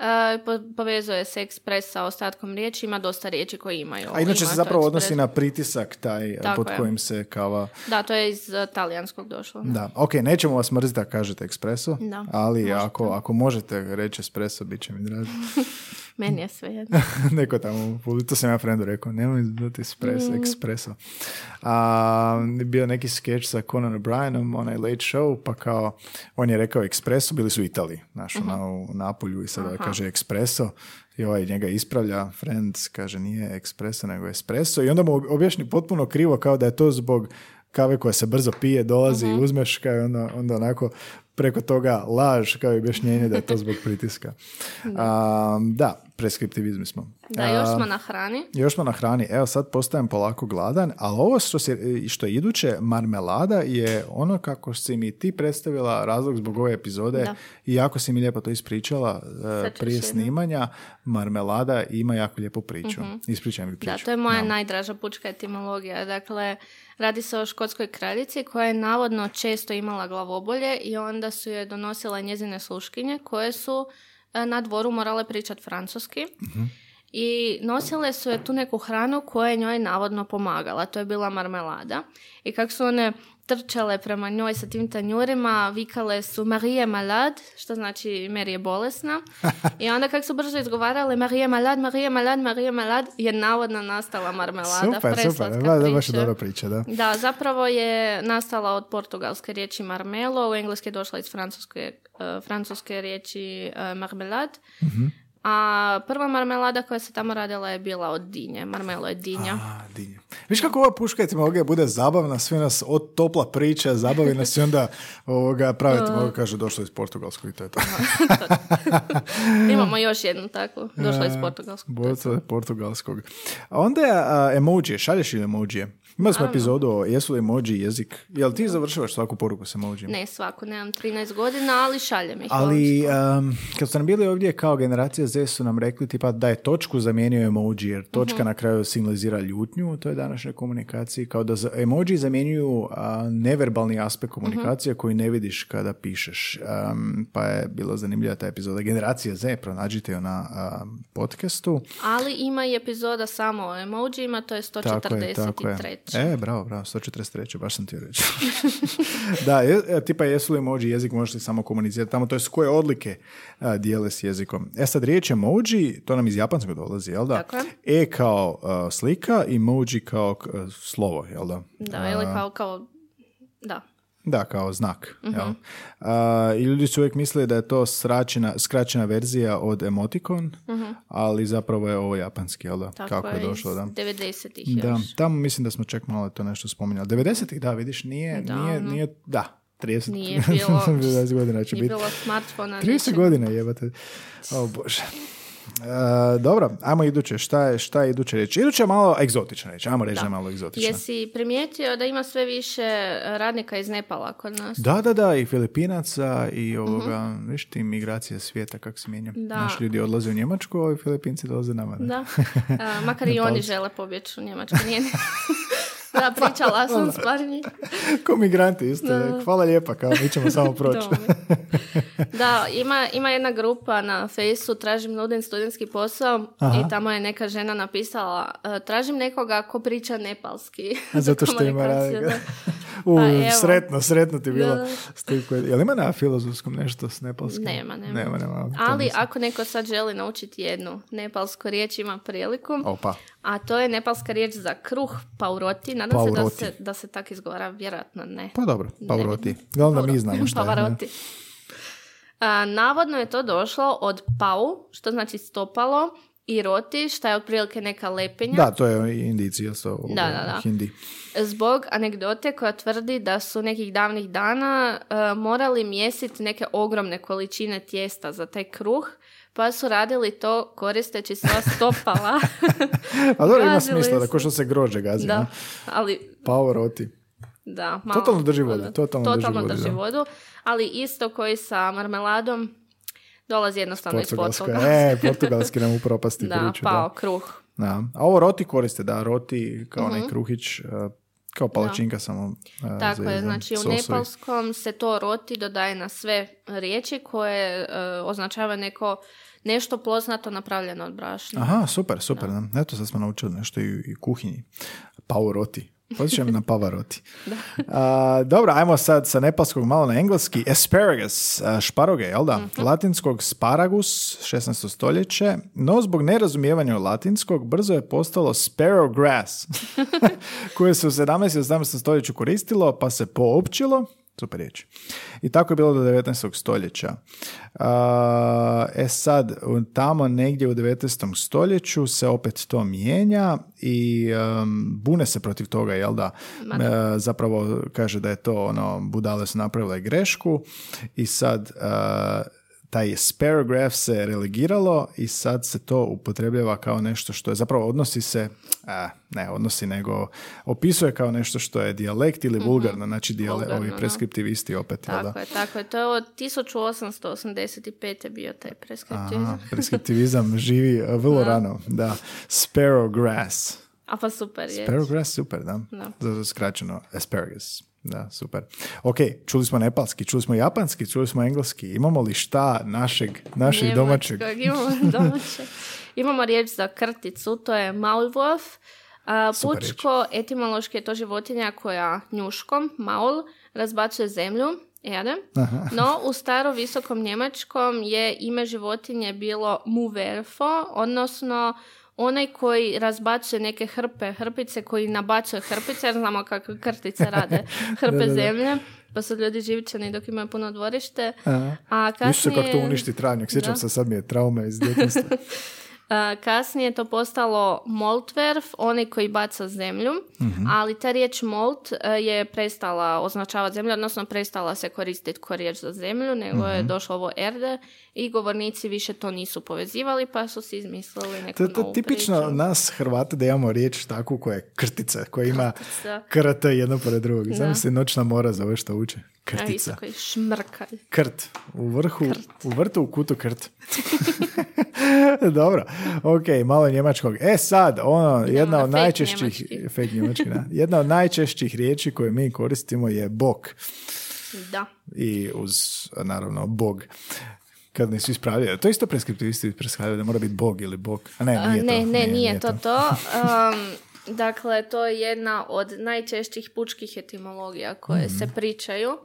E, po- povezuje se ekspres sa ostatkom riječi, ima dosta riječi koje imaju. A inače ima se zapravo odnosi na pritisak taj Tako pod je. kojim se kava... Da, to je iz e, talijanskog došlo. Da, ok, nećemo vas mrziti da kažete espresso, Da, ali ako, ako možete reći espresso, bit će mi drago. [LAUGHS] Meni je sve jedno. [LAUGHS] Neko tamo, to sam ja frendu rekao, nemoj dati espresso, Mm. espresso. A, bio neki skeč sa Conan O'Brienom, onaj late show, pa kao, on je rekao espresso, bili su u Italiji, znaš, Mhm. ono, u Napolju i sada kaže espresso, i ovaj njega ispravlja, friend kaže nije espresso, nego espresso, i onda mu objašnji potpuno krivo, kao da je to zbog kave koja se brzo pije, dolazi i uzmeš, kao onda, onda onako preko toga laž kao i objašnjenje da je to zbog pritiska. [LAUGHS] A, da, preskriptivizmi smo. Da, još smo na hrani. Još smo na hrani. Evo sad postajem polako gladan, ali ovo što, se, što je iduće, marmelada, je ono kako si mi ti predstavila razlog zbog ove epizode Da. i jako si mi lijepo to ispričala ću prije snimanja. Marmelada ima jako lijepu priču. Ispričaj mi priču. Da, to je moja najdraža pučka etimologija. Dakle, radi se o škotskoj kraljici koja je navodno često imala glavobolje i onda su je donosile njezine sluškinje koje su e, na dvoru morale pričati francuski. I nosile su je tu neku hranu koja je njoj navodno pomagala. To je bila marmelada. I kako su one trčale prema njoj sa tim tanjurima, vikale su Marie je malade, što znači Mary je bolesna. [LAUGHS] I onda kako su brzo izgovarale Marie je malade, Marie je malade, Marie je navodno nastala marmelada. super, super. Da, da, baš je dobra priča, da. Da, zapravo je nastala od portugalske riječi marmelo, u engleski je došla iz francuske, eh, francuske riječi uh, marmelade. Mhm. A prva marmelada koja se tamo radila je bila od dinje. Marmelo je dinja. A, dinje. Viš kako ova puška etimologija bude zabavna, svi nas od topla priča, zabavi nas i onda [LAUGHS] ovoga, pravi etimologija kaže došlo iz Portugalskog i to je to. [LAUGHS] Imamo još jednu takvu. Došla iz portugalskog. Boca portugalskog. A onda je emoji, šalješ li emoji? Imali smo epizodu o jesu li emoji jezik. Jel ti završavaš svaku poruku s emoji? Ne svaku, nemam 13 godina, ali šaljem ih. Ali um, kad su nam bili ovdje kao generacija Z su nam rekli tipa da je točku zamijenio emoji jer točka Mhm. na kraju signalizira ljutnju u toj današnjoj komunikaciji kao da emoji zamjenjuju a, neverbalni aspekt Mhm. komunikacije koji ne vidiš kada pišeš. Um, pa je bilo zanimljiva ta epizoda. Generacija Z, pronađite ju na a, podcastu. Ali ima i epizoda samo o emojima, to je Tako je, tako je. 143. E, bravo, bravo, 143, baš sam ti reći. [LAUGHS] da, je, e, tipa jesu li emoji jezik, možeš li samo komunicirati tamo, to je s koje odlike a, dijele s jezikom. E sad, riječ emoji, to nam iz japanskog dolazi, jel da? Tako je. E kao a, slika, emoji kao k- slovo, jel da? Da, ili kao, kao, da. Da, kao znak. Mhm. jel? A, I ljudi su uvijek mislili da je to sračena, skraćena verzija od emotikon, ali zapravo je ovo japanski, jel da? Mhm. Tako Kako je je, došlo, da. 90-ih Da, još. tamo mislim da smo čak malo to nešto spominjali. 90-ih, da, vidiš, nije, Davno. nije, nije, da, 30, Nije [LAUGHS] bilo- 20 godina će Nije biti. bilo smartfona. 30 ničeg. godina jebate. O bože. E, dobro, ajmo iduće. Šta je, šta je iduće reći? Iduće je malo egzotična reći. Ajmo reći da, Da. je malo egzotična. Jesi primijetio da ima sve više radnika iz Nepala kod nas? Da, da, da, i Filipinaca i ovoga, viš ti migracije svijeta kako se mijenja. Da. Naši ljudi odlaze u Njemačku, a ovi Filipinci dolaze nama. ne? Da, A, makar i [LAUGHS] oni žele pobjeći u Njemačku. Nije... [LAUGHS] da, pričala sam s par njih. Ko migranti isto. Da. Hvala lijepa, kao mi ćemo samo [LAUGHS] proći. Da, ima, ima jedna grupa na Fejsu, tražim nudim studentski posao Aha. i tamo je neka žena napisala e, tražim nekoga ko priča nepalski. [LAUGHS] Zato što ima radnika. U, Pa evo. sretno, sretno ti bilo. Da. Jel ima na filozofskom nešto s nepalskim? Nema, nema. Nema, nema. Ali ako neko sad želi naučiti jednu nepalsku riječ, ima priliku. Opa. A to je nepalska riječ za kruh, pauroti. Nadam se da Pauroti. se, da se tak izgovara, vjerojatno ne. Pa dobro, Pavroti. Glavno mi znamo šta je. ne? Pavaroti. A, navodno je to došlo od pau, što znači stopalo, i roti, što je otprilike neka lepenja. Da, to je indici, jel to Da, da, da. hindi. Zbog anegdote koja tvrdi da su nekih davnih dana e, morali mjesiti neke ogromne količine tijesta za taj kruh, pa su radili to koristeći sva [LAUGHS] stopala. A dobro ima smisla, da su. ko što se grože gazi. da, ne? ali Pavroti. Da, malo, Totalno drži vodu, totalno drži totalno vodu, drži da. vodu, ali isto koji sa marmeladom dolazi jednostavno iz Portugalska. Portugala. E, portugalski nam upropasti [LAUGHS] da, priču. pao Da. kruh. Da. A ovo roti koriste, da, roti kao Mhm. onaj kruhić, e, kao palačinka samo e, Tako za je, znači u sosovi. nepalskom se to roti dodaje na sve riječi koje e, označava neko nešto poznato napravljeno od brašna. Aha, super, super. Da. Eto, sad smo naučili nešto i, i kuhinji. Pau roti. Posjećam na Pavaroti. [LAUGHS] A, dobro, ajmo sad sa nepalskog malo na engleski. Asparagus, a, šparoge, jel da? Mhm. Latinskog sparagus, 16. stoljeće, no zbog nerazumijevanja latinskog brzo je postalo sparrow grass, [LAUGHS] [LAUGHS] koje se u 17. i 18. stoljeću koristilo, pa se poopćilo, super riječ. I tako je bilo do 19. stoljeća. E sad, tamo negdje u 19. stoljeću se opet to mijenja i bune se protiv toga, jel da? E, zapravo kaže da je to ono, budale su napravile grešku i sad e, taj sparograph se relegiralo i sad se to upotrebljava kao nešto što je zapravo odnosi se, a, ne odnosi nego opisuje kao nešto što je dijalekt ili vulgarno, znači dijale, Vulgarno, ovi da. preskriptivisti opet, da? Tako je, tako je. To je od 1885. bio taj preskriptivizam. Aha, preskriptivizam živi uh, vrlo rano, da. Sparrowgrass. A pa super je. Sparrowgrass, super, da. Da. Zato skraćeno asparagus. Da, super. Ok, čuli smo nepalski, čuli smo japanski, čuli smo engleski. Imamo li šta našeg, našeg domaćeg? Imamo [LAUGHS] domaćeg. Imamo riječ za krticu, to je Super pučko, etimološki je to životinja koja njuškom, maul, razbacuje zemlju, erde. No, u staro visokom njemačkom je ime životinje bilo muverfo, odnosno onaj koji razbacuje neke hrpe, hrpice, koji nabacuje hrpice, jer znamo kako krtice rade, hrpe [LAUGHS] Da, da, da. zemlje, pa su ljudi živčani dok imaju puno dvorište. Aha. A Viš se kako to kasnije- uništi travnjak. Sjećam se, sad mi je trauma iz djetinjstva. [LAUGHS] Kasnije je to postalo moltverf, onaj koji baca zemlju, Mhm. ali ta riječ molt e, je prestala označavati zemlju, odnosno prestala se koristiti kao riječ za zemlju, nego je Mhm. došlo ovo erde i govornici više to nisu povezivali, pa su si izmislili neku To to novu tipično priču. nas Hrvata da imamo riječ takvu koja je krtica, koja ima Krtica. KRT jedno pored drugog. Znam se noćna mora za ove što uče. Krtica. šmrkaj. Krt. U vrhu, u vrtu u kutu krt. [LAUGHS] Dobro. Ok, malo njemačkog. E sad, ono, jedna na od najčešćih njemački. [LAUGHS] fake njemački, da. Jedna od najčešćih riječi koje mi koristimo je bok. Da. I uz, naravno, bog. Kad ne svi ispravljaju. To isto preskriptivisti ispravljaju da mora biti bog ili bog. A ne, nije ne, to. ne, nije, to to. Um, [LAUGHS] dakle, to je jedna od najčešćih pučkih etimologija koje se pričaju.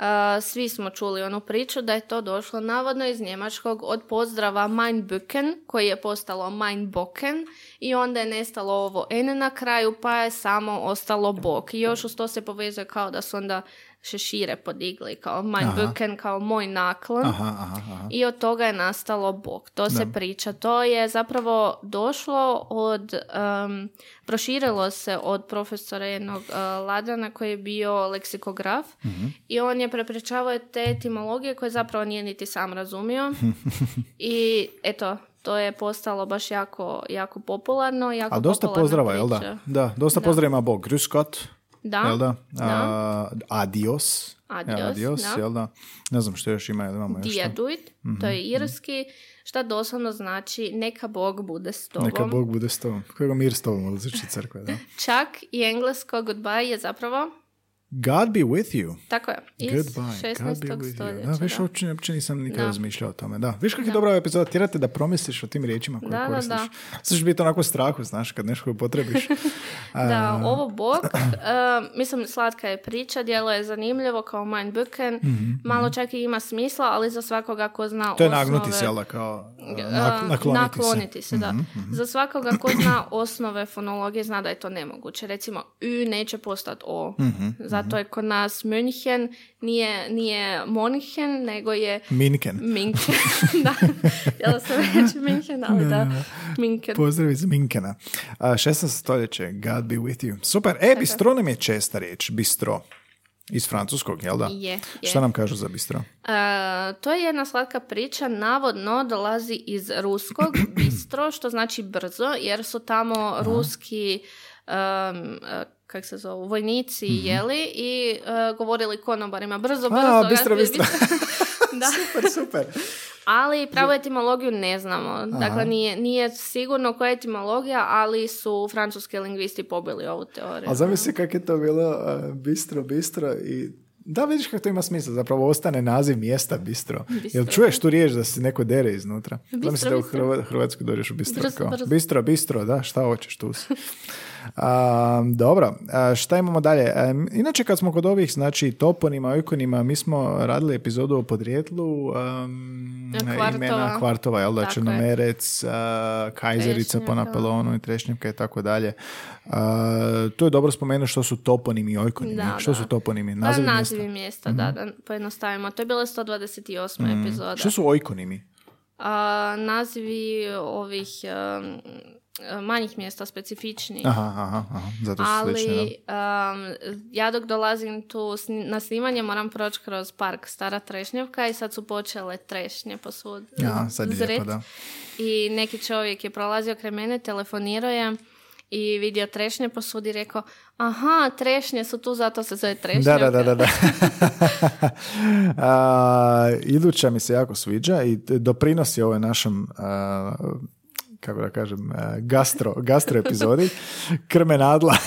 Uh, svi smo čuli onu priču da je to došlo navodno iz njemačkog od pozdrava mein Bücken, koji je postalo mein Bocken i onda je nestalo ovo N na kraju pa je samo ostalo bok. I još uz to se povezuje kao da su onda šešire podigli, kao mein Bücken, kao moj naklon. Aha, aha, aha. I od toga je nastalo Bog. To se priča. To je zapravo došlo od, um, proširilo se od profesora jednog uh, Ladana koji je bio leksikograf i on je prepričavao te etimologije koje zapravo nije niti sam razumio. [LAUGHS] I eto, to je postalo baš jako, jako popularno. Jako A dosta pozdrava, jel da? Da, dosta pozdrava ima Bog. Grüß Gott, Da, jel da? da. A, adios. Adios, adios, da. jel da? Ne znam što još ima, jel imamo još što? Djeduit, to je irski, šta doslovno znači neka Bog bude s tobom. Neka Bog bude s tobom. Koga mir s tobom, zvuči crkve, da? [LAUGHS] Čak i englesko goodbye je zapravo, God be with you. tako je, iz Goodbye. God be 16. with you. stoljeća. Da, viš, da. uopće, nisam nikad Da. razmišljao o tome. Da, viš kak je dobra epizoda, tjerate da promisliš o tim riječima koje Da, da, koristiš. da. Sad ćeš biti onako strahu, znaš, kad nešto upotrebiš. [LAUGHS] Da, ovo Bog, uh, mislim, slatka je priča, djelo je zanimljivo kao Mein Bücken, malo čak i ima smisla, ali za svakoga ko zna Mhm, to je osnove... nagnuti se, jel da, kao uh, Uh, nak- nakloniti, se. Nakloniti se, da. Za svakoga ko zna osnove fonologije zna da je to nemoguće. Recimo, U neće postati O. Mhm, Zato je kod nas München nije, nije Monchen, nego je Minken. Minken. [LAUGHS] da, htjela sam reći Minken, ali da, Minken. Pozdrav iz Minkena. A, 16. stoljeće, God be with you. Super. E, bistro nam je česta riječ. Bistro. Iz francuskog, jel da? Je, je. Šta nam kažu za bistro? E, to je jedna slatka priča, navodno dolazi iz ruskog bistro, što znači brzo, jer su tamo ruski um, kak se zovu, vojnici jeli i e, govorili konobarima brzo, brzo. A, bistro, bistro. [LAUGHS] [LAUGHS] da. super, super. Ali pravu etimologiju ne znamo. Dakle, nije, nije sigurno koja je etimologija, ali su francuski lingvisti pobili ovu teoriju. A zamisli kak je to bilo uh, bistro, bistro i da, vidiš kako to ima smisla. Zapravo ostane naziv mjesta bistro. Bistro, Jel čuješ tu riječ da se neko dere iznutra? Zamisli da u bistro. Hrva- Hrvatsku dođeš u bistro. Brzo, kao. Bistro, bistro, da, šta hoćeš tu si. [LAUGHS] A, dobro, a, šta imamo dalje? Inače kad smo kod ovih, znači toponima, ikonima, mi smo radili epizodu o podrijetlu um, Kvartova. imena kvartova, jel da, Tako. Črnomerec, Kajzerica po. Napoleonu i Trešnjevka i tako dalje. A, to je dobro spomenuti što su toponimi i ojkonimi. Da, što da. su toponimi? Pa, Nazivi nazivi mjesta? Mhm. mjesta, da, da pojednostavimo. To je bila 128. epizoda. Što su ojkonimi? A, nazivi ovih um, manjih mjesta, specifičnih. Aha, aha, aha, zato su slični, jel? Ali um, ja dok dolazim tu na snimanje moram proći kroz park Stara Trešnjevka i sad su počele trešnje posvud Ja, sad je lijepo, da. I neki čovjek je prolazio kraj mene, telefonirao je i vidio trešnje posud i rekao aha, trešnje su tu, zato se zove trešnjevka. Da, da, da, da. [LAUGHS] da. A, iduća mi se jako sviđa i doprinosi ovoj našem a, kako da kažem, a, gastro, gastro epizodi. Krme nadla. [LAUGHS]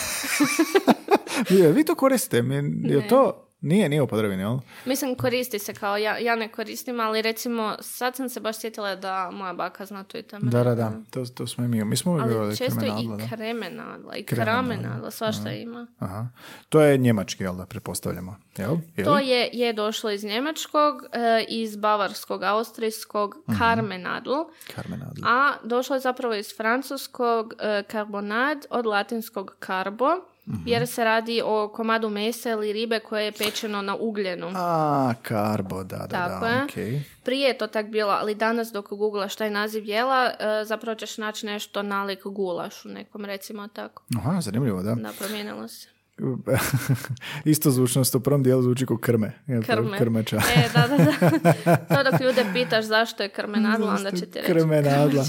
[LAUGHS] Vi- Vi to koristite? Mi- Je to... Nije, nije upotrebljen, jel? Mislim, koristi se kao, ja, ja ne koristim, ali recimo, sad sam se baš sjetila da moja baka zna tu i tamo. Da, da, da. To, to smo i mi. Mi smo uvijek Ali često krme i nadla, da. kreme nadla, i Kreme krame nadla, nadla, svašta ima. Aha. To je njemački, jel da, pretpostavljamo. Jel? Jel? To je, je došlo iz njemačkog, e, iz bavarskog, austrijskog Mhm. karmenadl, Karme nadla. a došlo je zapravo iz francuskog e, karbonad od latinskog karbo, Mhm. jer se radi o komadu mesa ili ribe koje je pečeno na ugljenu. A, karbo, da, da, Tako da, je. okej. Prije je to tak bilo, ali danas dok googlaš taj naziv jela, e, zapravo ćeš naći nešto nalik gulaš u nekom, recimo tako. Aha, zanimljivo, da. Da, promijenilo se. [LAUGHS] Isto zvučnost u prvom dijelu zvuči kao krme. Krme. Krmeča. E, da, da, da. [LAUGHS] To dok ljude pitaš zašto je krmenadlo, onda će ti reći. Krme nadla.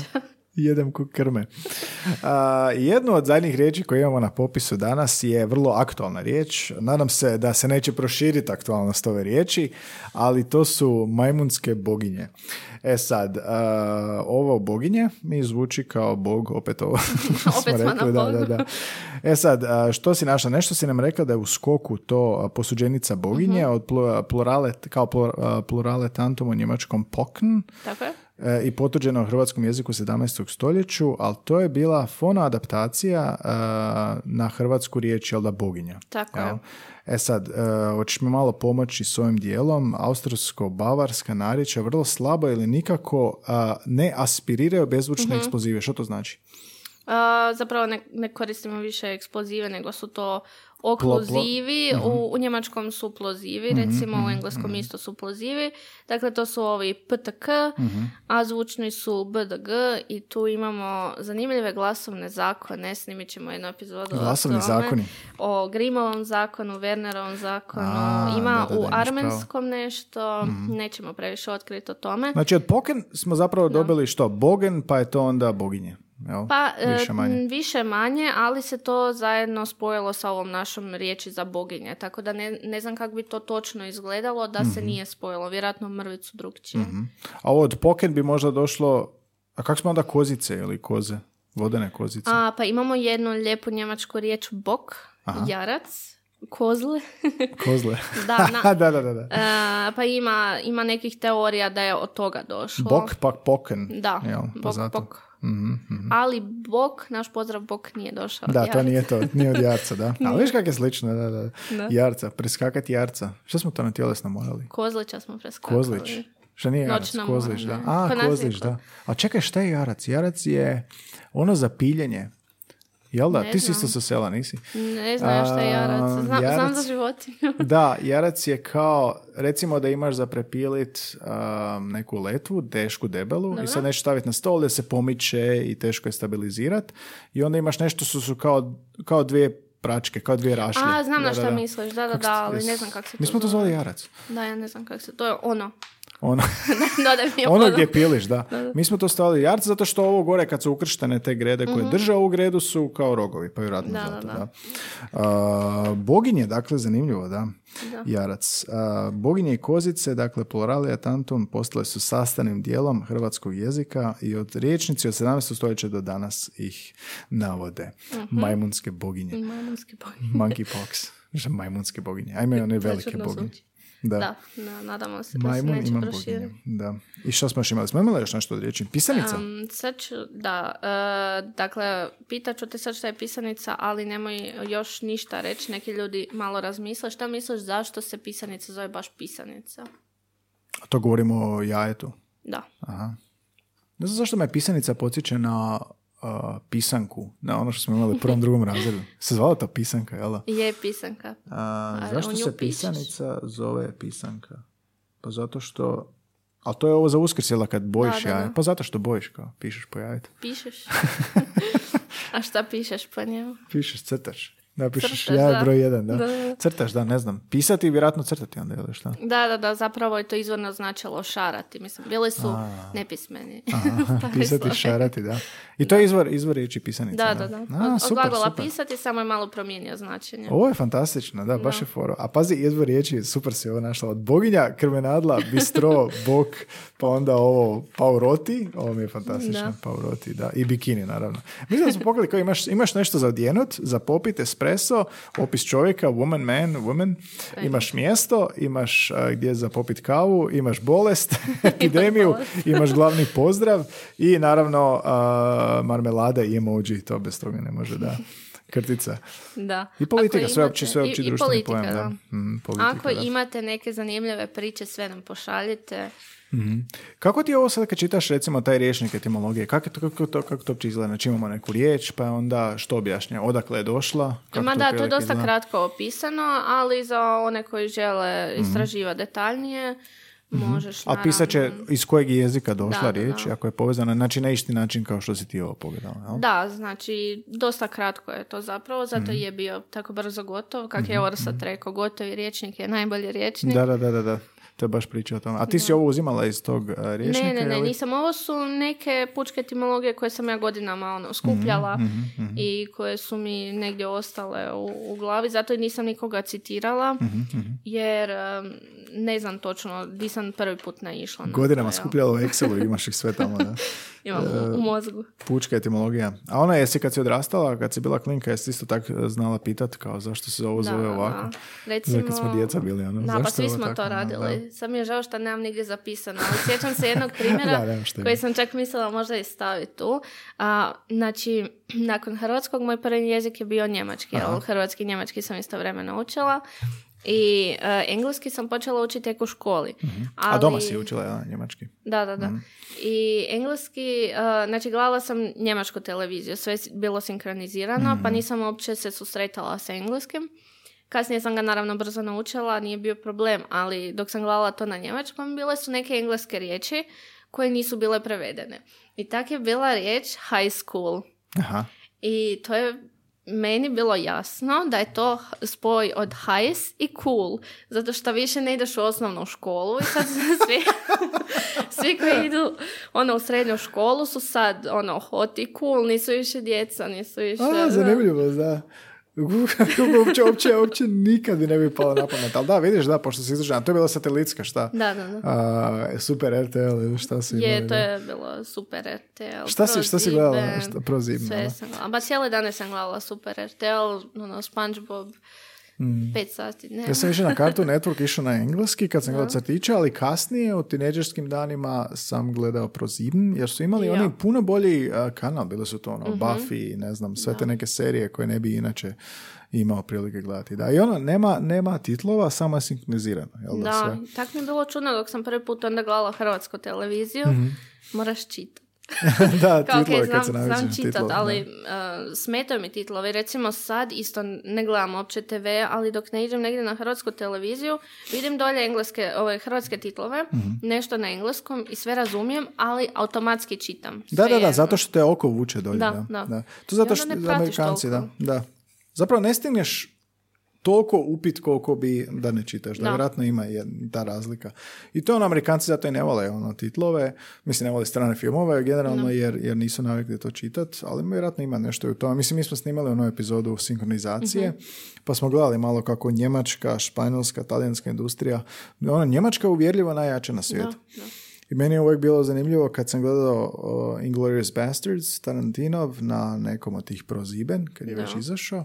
Jedem ku krme. A, jednu od zadnjih riječi koje imamo na popisu danas je vrlo aktualna riječ. Nadam se da se neće proširiti aktualnost ove riječi, ali to su majmunske boginje. E sad, a, ovo boginje mi zvuči kao bog, opet ovo [LAUGHS] Opet smo rekli, da, da, da. E sad, a, što si našla? Nešto si nam rekla da je u skoku to posuđenica boginje od plu- plurale, kao plurale tantum u njemačkom pokn Tako je? E, i potuđena u hrvatskom jeziku 17. stoljeću, ali to je bila fono adaptacija e, na hrvatsku riječ, jel da, boginja. Tako jel? je. E sad, e, hoćeš mi malo pomoći s ovim dijelom. Austrijsko-bavarska narječja vrlo slabo ili nikako a, ne aspiriraju bezvučne eksplozive. Što to znači? A, zapravo ne, ne koristimo više eksplozive, nego su to okluzivi, u, u njemačkom su plozivi, recimo u engleskom isto su plozivi. Dakle, to su ovi PTK, a zvučni su BDG i tu imamo zanimljive glasovne zakone. Snimit ćemo jednu epizodu Glasovni o tome. zakoni? O Grimovom zakonu, Wernerovom zakonu. A, Ima da, da, da, u armenskom nešto, nećemo previše otkriti o tome. Znači, od Poken smo zapravo dobili što? Bogen, pa je to onda boginje. Jel? Pa, e, Više manje. više manje, ali se to zajedno spojilo sa ovom našom riječi za boginje. Tako da ne, ne znam kako bi to točno izgledalo da se nije spojilo. Vjerojatno mrvicu drugčije. Mhm. A od Poken bi možda došlo... A kako smo onda kozice ili koze? Vodene kozice? A, pa imamo jednu lijepu njemačku riječ bok, jarac, kozle. [LAUGHS] Kozle. da, na- [LAUGHS] da, da, da. da. E, pa ima, ima nekih teorija da je od toga došlo. Bok, pak Poken. Da, Jel, pa bok, zato. bok. Mhm, mhm. Ali bok, naš pozdrav bok nije došao. od Da, to jaraca. nije to, nije od jarca, da. [LAUGHS] Ali viš kako je slično, da, da. Da. Jarca, preskakati jarca. Što smo to na tjelesno morali? Kozlića smo preskakali. Kozlić. Što nije jarac, Noćna kozlić, mora, da. A, je kozlić, ko- da. A čekaj, šta je jarac? Jarac je ono za piljenje. Jel da? Ne Ti si isto sa sela, nisi? Ne znam ja šta je jarac. A, Znam, znam jarac- za životinju. [LAUGHS] Da, jarac je kao, recimo da imaš za prepilit um, neku letvu, tešku, debelu, i Dobro. sad nešto staviti na stol da se pomiče i teško je stabilizirat. I onda imaš nešto su, su kao, kao dvije pračke, kao dvije rašlje. A, znam Da, na šta da. misliš. Da, da, da, ali ne znam kako se to Mi smo to zvali jarac. Da, ja ne znam kako se... To je ono. Ono, Dodaj mi je ono gdje piliš, da. Mi smo to stavili jarc zato što ovo gore kad su ukrštene te grede koje drže ovu gredu su kao rogovi, pa vjerojatno. Da, zato, da, da. da. A, boginje, dakle, zanimljivo, da. Da. Jarac. A, boginje i kozice, dakle, pluralia tantum, postale su sastavnim dijelom hrvatskog jezika i od riječnici od 17. stoljeća do danas ih navode. Mhm. Majmunske boginje. Majmunski bog. Monkeypox. [LAUGHS] Majmunske boginje. Ajme one velike boginje. zvuči. Da. Da, na- nadamo se da se neće proširiti. Da. I što smo još imali? Smo imali još nešto od riječi? Pisanica? Um, sad ću, da, e, dakle, pitat ću te sad šta je pisanica, ali nemoj još ništa reći, neki ljudi malo razmisle. Šta misliš zašto se pisanica zove baš pisanica? To govorimo o jajetu. Da. Aha. Ne znam zašto me pisanica podsjeća na a, pisanku, na ono što smo imali u prvom, drugom razredu. Se zvala to pisanka, jel da? Je pisanka. A, A, zašto se pišeš. pisanica zove pisanka? Pa zato što... Ali to je ovo za uskrs, jel da, kad bojiš Da, da, da. jaje? Pa zato što bojiš, kao, pišeš po jajetu. Pišeš? [LAUGHS] A šta pišeš po njemu? Pišeš, crtaš. Napišeš Crtaš, jaje da. broj jedan, da. Da, da. Crtaš, da, ne znam. Pisati i vjerojatno crtati onda, da, šta? Da, da, da, zapravo je to izvorno značilo šarati. Mislim, bili su nepismeni. Aha, [LAUGHS] Stari pisati, šarati, da. I to je izvor, izvor riječi pisanica. Da, da, da. A, Od, super, super. pisati samo je malo promijenio značenje. Ovo je fantastično, da, baš je foro. A pazi, izvor riječi, super si ovo našla. Od boginja, krmenadla, bistro, [LAUGHS] bok, pa onda ovo pauroti, ovo mi je fantastično, Da. pauroti, da. I bikini, naravno. Mislim da smo pogledali kao imaš, imaš nešto za odjenut, za popit, espresso, opis čovjeka, woman, man, woman, imaš mjesto, imaš gdje za popit kavu, imaš bolest, [LAUGHS] epidemiju, imaš glavni pozdrav i naravno marmelada i emoji, to bez toga ne može, da. Krtica. Da. I politika, Ako sveopći, imate- sveopći i- i društveni politika, pojam, da. Mm, politika, Ako da. imate neke zanimljive priče, sve nam pošaljite. Kako ti je ovo sad kad čitaš recimo taj rječnik etimologije, kako, to, kako, to, kako to uopće izgleda? Znači imamo neku riječ, pa onda što objašnja? Odakle je došla? Kako Ma da, to je dosta izgleda? kratko opisano, ali za one koji žele istraživati detaljnije, možeš Mhm. A pisat će naravno- iz kojeg je jezika došla Da, riječ, da. ako je povezana, znači na isti način kao što si ti ovo pogledala, jel? Da, znači, dosta kratko je to zapravo, zato Mhm. je bio tako brzo gotov, kak je Orsat rekao, gotovi riječnik je najbolji riječnik. Da, da, da, da, da. To je baš priča o tome. A ti si ovo uzimala iz tog uh, rječnika? Ne, ne, ne, nisam. Ovo su neke pučke etimologije koje sam ja godinama ono, skupljala Mhm, i koje su mi negdje ostale u, u glavi, zato i nisam nikoga citirala, Mhm, jer um, ne znam točno di sam prvi put naišla. na Godinama to, jel. skupljala u Excelu, imaš ih sve tamo, da. [LAUGHS] Imam u, u mozgu. Pučka etimologija. A ona jesi kad si odrastala, kad si bila klinka, jesi isto tak e, znala pitat kao zašto se ovo zove ovako? Da. Recimo, Kad smo djeca bili, ono, Da, zašto pa svi smo tako, to radili. Sad mi je žao što nemam nigdje zapisano. Ali sjećam se jednog [LAUGHS] primjera Da, koji sam čak mislila možda i staviti tu. A, znači, nakon hrvatskog moj prvi jezik je bio njemački. Jer hrvatski i njemački sam istovremeno učila. I e, engleski sam počela učiti tek u školi. Ali... Mhm. A doma si učila ja, njemački? Da, da, da. Mhm. I engleski, e, znači gledala sam njemačku televiziju, sve je bilo sinkronizirano, Mhm. pa nisam uopće se susretala sa engleskim. Kasnije sam ga naravno brzo naučila, nije bio problem, ali dok sam gledala to na njemačkom, bile su neke engleske riječi koje nisu bile prevedene. I tak je bila riječ high school. Aha. I to je meni bilo jasno da je to spoj od high i cool, zato što više ne ideš u osnovnu školu i sad [LAUGHS] svi, svi koji idu ono, u srednju školu su sad ono, hot i cool, nisu više djeca, nisu više... A, zanimljivo, da. [LAUGHS] uopće, uopće, uopće nikad ne bi palo na pamet. Ali da, vidiš, da, pošto si izražena. To je bila satelitska, šta? Da, da, da. A, super RTL ili šta si imali, Je, to je bilo super RTL. Šta si- šta si gledala? Šta- Prozibem, Sve sam gledala. Ba cijele dane sam gledala super RTL, ono, Spongebob, pet sati dnevno. Mm. Ja sam išao na [LAUGHS] kartu Network, išao na engleski kad sam gledao crtiće, ali kasnije u tineđerskim danima sam gledao ProSieben, jer su imali Ja. Oni puno bolji a, kanal, bili su to ono, Buffy, ne znam, sve te neke serije koje ne bi inače imao prilike gledati. Da, i ono, nema, nema titlova, samo je sinkronizirano, jel da, Da, sve? tak mi je bilo čudno dok sam prvi put onda gledala hrvatsku televiziju. Moraš čitati. [LAUGHS] da, Kao, titlove znam, kad se naviđeš znam na čitat, titlove, da. ali uh, smetaju mi titlovi. Recimo sad isto ne gledam uopće TV, ali dok ne idem negdje na hrvatsku televiziju, vidim dolje engleske, ove hrvatske titlove, Mhm. nešto na engleskom i sve razumijem, ali automatski čitam. Da, da, da, Svejedno. zato što te oko vuče dolje. Da, Da, da. da. To zato što pratiš Amerikanci, da, da. Zapravo ne stigneš toliko upit koliko bi da ne čitaš. Da, Da. vjerojatno ima jed- ta razlika. I to ono, Amerikanci zato i ne vole ono, titlove, mislim ne vole strane filmove generalno jer, jer nisu navikli to čitat, ali vjerojatno ima nešto u tome. Mislim, mi smo snimali onu epizodu sinkronizacije, Mhm. pa smo gledali malo kako njemačka, španjolska, talijanska industrija, ona njemačka je uvjerljivo najjača na svijetu. Da, da. I meni je uvijek bilo zanimljivo kad sam gledao uh, Inglourious Bastards, Tarantinov, na nekom od tih proziben, kad je Da. već izašao.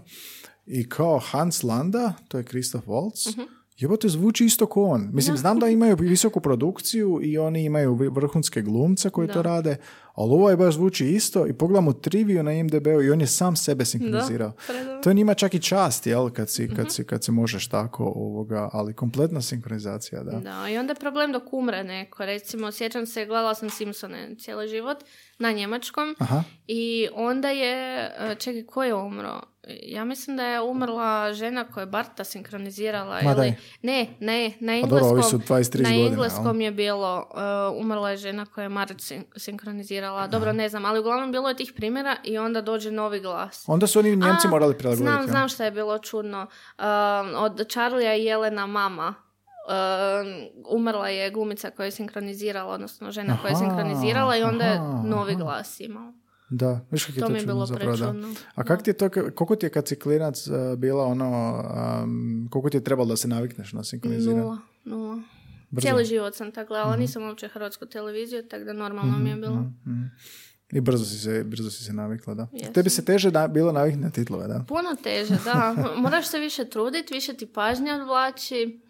I kao Hans Landa, to je Christoph Waltz, Mhm. jebote zvuči isto ko on. Mislim, znam da imaju visoku produkciju i oni imaju vrhunske glumce koji to Da. rade, ali ovo je baš zvuči isto i pogledam u triviju na IMDb-u i on je sam sebe sinkronizirao. predobro. To je njima čak i čast, jel, kad si, Mhm. kad si, kad se možeš tako ovoga, ali kompletna sinkronizacija, da. Da, i onda je problem dok umre neko. Recimo, sjećam se, gledala sam Simpsone cijeli život na njemačkom Aha. i onda je, e, čekaj, ko je umro? Ja mislim da je umrla žena koja je Barta sinkronizirala. Ma ili... Ne, ne, na Pa dobro, engleskom, su 23 na engleskom je bilo, e, umrla je žena koja je Marit sin- sinkronizirala. Dobro, ne znam, ali uglavnom bilo je tih primjera i onda dođe novi glas. Onda su oni Njemci A, morali prilagoditi. Znam, znam šta je bilo čudno. Um, od Charlija i Jelena mama um, umrla je glumica koja je sinkronizirala, odnosno žena koja je Aha, sinkronizirala i onda je aha, novi aha. glas imao. Da, viš kak je To to, mi je čudno bilo zapravo, da. A kak ti je to, koliko ti je kad si klinac uh, bila ono, um, koliko ti je trebalo da se navikneš na sinkroniziranje? Nula, nula. Brzo. Cijeli život sam tako gledala, nisam uopće hrvatsku televiziju, tako da normalno mi je bilo. Mhm. I brzo si se, brzo si se navikla, da. Jesam. Tebi se teže da, bilo naviknuti na titlove, da? Puno teže, da. [LAUGHS] Moraš se više truditi, više ti pažnja odvlači.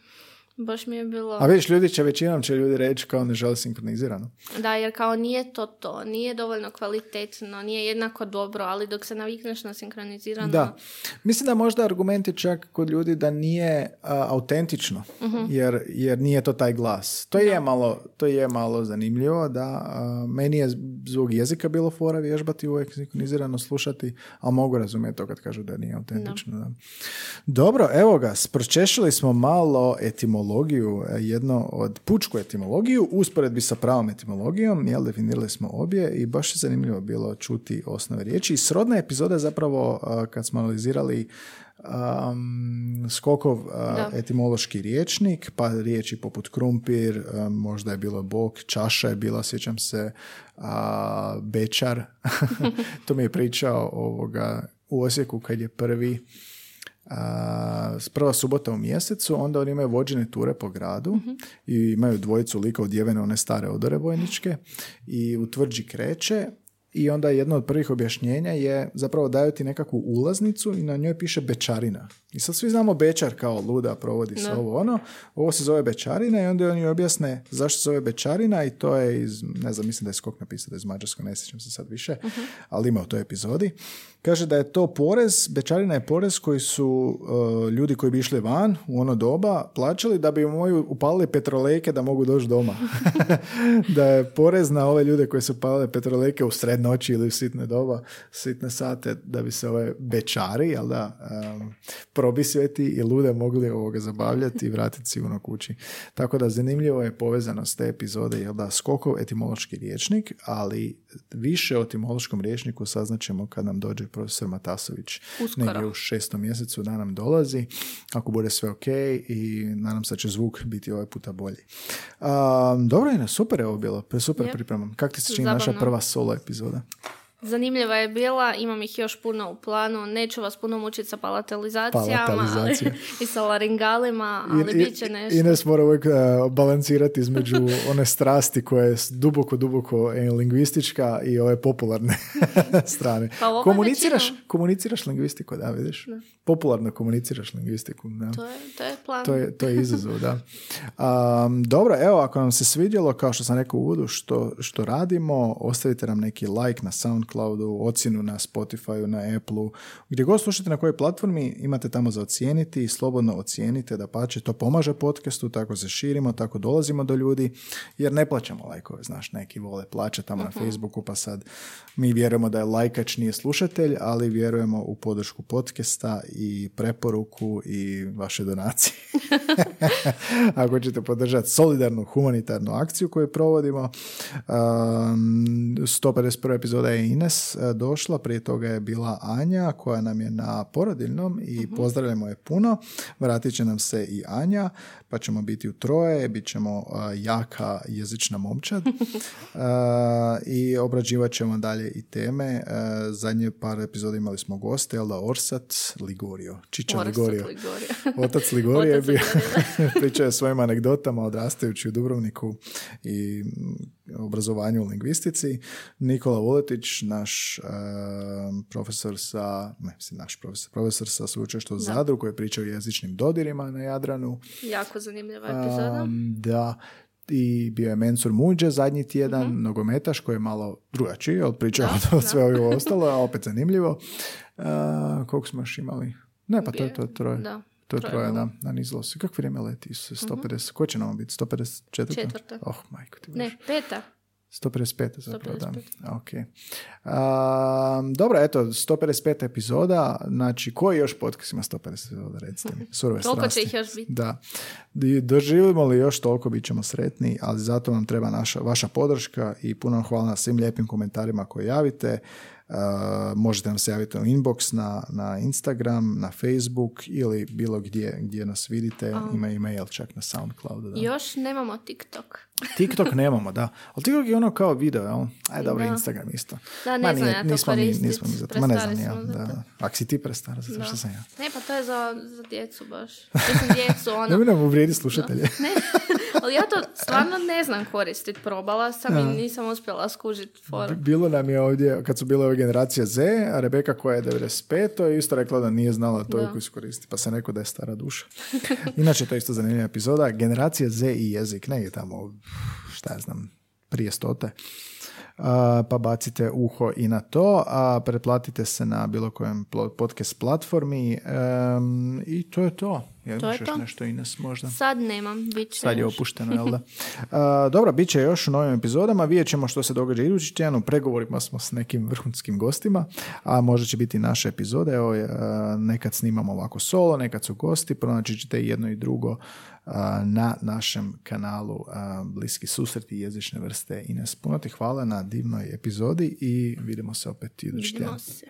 Baš mi je bilo... A vidiš, ljudi će, većinom će ljudi reći kao ne žele sinkronizirano. Da, jer kao nije to to, nije dovoljno kvalitetno, nije jednako dobro, ali dok se navikneš na sinkronizirano... Da. Mislim da možda argument je čak kod ljudi da nije a, autentično, Mhm. jer, jer nije to taj glas. To je malo, to je malo zanimljivo, da a, meni je zbog jezika bilo fora vježbati uvijek sinkronizirano slušati, ali mogu razumjeti to kad kažu da nije autentično. Da. Dobro, evo ga, spročešili smo malo etimologiju, e, jedno od pučku etimologiju, usporedbi sa pravom etimologijom, jel, definirali smo obje i baš je zanimljivo bilo čuti osnove riječi. I srodna epizoda je zapravo a, kad smo analizirali um, skokov Da. etimološki riječnik, pa riječi poput krumpir, a, možda je bilo bok, čaša je bila, sjećam se, a, bečar. [LAUGHS] to mi je pričao ovoga, u Osijeku kad je prvi a, prva subota u mjesecu, onda oni imaju vođene ture po gradu i imaju dvojicu lika odjevene one stare odore vojničke i u tvrđi kreće i onda jedno od prvih objašnjenja je zapravo daju ti nekakvu ulaznicu i na njoj piše bečarina. I sad svi znamo bečar kao luda, provodi se ovo ono. Ovo se zove bečarina i onda oni objasne zašto se zove bečarina i to je iz, ne znam, mislim da je skok napisao da je iz Mađarskog, ne sjećam se sad više, ali ima u toj epizodi. Kaže da je to porez, bečarina je porez koji su uh, ljudi koji bi išli van u ono doba plaćali da bi moju upalili petrolejke da mogu doći doma. [LAUGHS] da je porez na ove ljude koji su upalili petrolejke u sred noći ili u sitne doba, sitne sate, da bi se ove bečari, jel da, um, probisveti i lude mogli ovoga zabavljati i vratiti sigurno kući. Tako da zanimljivo je povezano s te epizode, jel da, skokov etimološki riječnik, ali više o etimološkom riječniku saznaćemo kad nam dođe profesor Matasović Uskoro. negdje u šestom mjesecu da nam dolazi, ako bude sve ok i nadam se da će zvuk biti ovaj puta bolji. Um, dobro je, super je ovo bilo, super Yep. pripremam. Kako ti se čini naša prva solo epizoda? Zanimljiva je bila, imam ih još puno u planu, neću vas puno mučiti sa palatalizacijama Palatalizacija. ali, [LAUGHS] i sa laringalima, ali bit će nešto. Ines mora uvijek uh, balansirati između [LAUGHS] one strasti koja je duboko, duboko e, lingvistička i ove popularne [LAUGHS] strane. Pa komuniciraš, većinom. komuniciraš lingvistiku, da, vidiš? Popularno komuniciraš lingvistiku, da. To je, to je plan. To je, to je izazov, da. Um, dobro, evo, ako nam se svidjelo, kao što sam rekao u uvodu, što, što radimo, ostavite nam neki like na Soundcloudu, ocjenu na Spotifyu, na Appleu, gdje god slušate na kojoj platformi, imate tamo za ocijeniti i slobodno ocijenite da pače, to pomaže podcastu, tako se širimo, tako dolazimo do ljudi, jer ne plaćamo lajkove, znaš, neki vole plaća tamo na Facebooku, pa sad mi vjerujemo da je lajkač nije slušatelj, ali vjerujemo u podršku podcasta i preporuku i vaše donacije. [LAUGHS] [LAUGHS] Ako ćete podržati solidarnu humanitarnu akciju koju provodimo. Um, 151. epizoda je Ines uh, došla, prije toga je bila Anja koja nam je na porodiljnom i pozdravljamo je puno. Vratit će nam se i Anja, pa ćemo biti u troje, bit ćemo uh, jaka jezična momčad Uh, [LAUGHS] i obrađivat ćemo dalje i teme. Uh, zadnje par epizoda imali smo goste, jel da Orsat Ligorio, Čiča Orsat Ligorio. Ligorio. [LAUGHS] Otac Ligorije je bio, [LAUGHS] pričao je svojim anegdotama odrastajući u Dubrovniku i obrazovanju u lingvistici. Nikola Vuletić, naš e, profesor sa, ne, mislim, naš profesor, profesor sa sveučilišta u Zadru koji je pričao o jezičnim dodirima na Jadranu. Jako zanimljiva epizoda. Um, da, i bio je Mensur Muđe zadnji tjedan, Mhm. nogometaš koji je malo drugačiji [LAUGHS] od priče od sve ovo ostalo, a opet zanimljivo. Uh, koliko smo još imali? Ne, pa to je to troje. Da, To je troje da, na nizlo se. Kako vrijeme leti? Se 150, ko će nam biti? 154? Četvrta. Oh, majko ti Ne, peta. 155 zapravo, da. 155. Ok. Um, dobro, eto, 155 epizoda. Znači, koji još podcast ima 150 epizoda, recite mi? [LAUGHS] Toliko će ih još biti. Da. Doživimo li još toliko, bit ćemo sretni, ali zato nam treba naša, vaša podrška i puno vam hvala na svim lijepim komentarima koje javite. Uh, možete nam se javiti u inbox na, na Instagram, na Facebook ili bilo gdje gdje nas vidite. Ima email čak na Soundcloudu. Da. Još nemamo TikTok. [LAUGHS] TikTok nemamo, da. Ali TikTok je ono kao video, jel? Aj, dobro, Da. Instagram isto. Da, ne Ma znam ja to nismo mi, nismo mi za to. Ma ne znam ja. da. Ako si ti prestara, zato što sam ja. Ne, pa to je za, za djecu baš. Mislim, djecu, [LAUGHS] ono... Ne bi nam uvrijedi slušatelje. Ne, ali ja to stvarno ne znam koristiti. Probala sam i nisam uspjela skužiti foru. Bilo nam je ovdje, kad su bile ove generacije Z, a Rebeka koja je 95, je isto rekla da nije znala to koji su koristiti, pa sam rekao da je stara duša. Inače, to je isto zanimljiva epizoda. Generacija Z i jezik, negdje tamo, šta ja znam, prije stote. A, pa bacite uho i na to, a pretplatite se na bilo kojem podcast platformi em, i to je to. Je To je još to. nešto Ines možda? Sad nemam, bit će Sad je opušteno, jel da? [LAUGHS] A, dobro, bit će još u novim epizodama. Vidjet ćemo što se događa idući tjedan. U pregovorima smo s nekim vrhunskim gostima, a možda će biti naše epizode. Evo, a, nekad snimamo ovako solo, nekad su gosti. Pronaći ćete i jedno i drugo na našem kanalu Bliski susreti jezične vrste. Ines, puno ti hvala na divnoj epizodi i vidimo se opet idući tjedan. Vidimo se.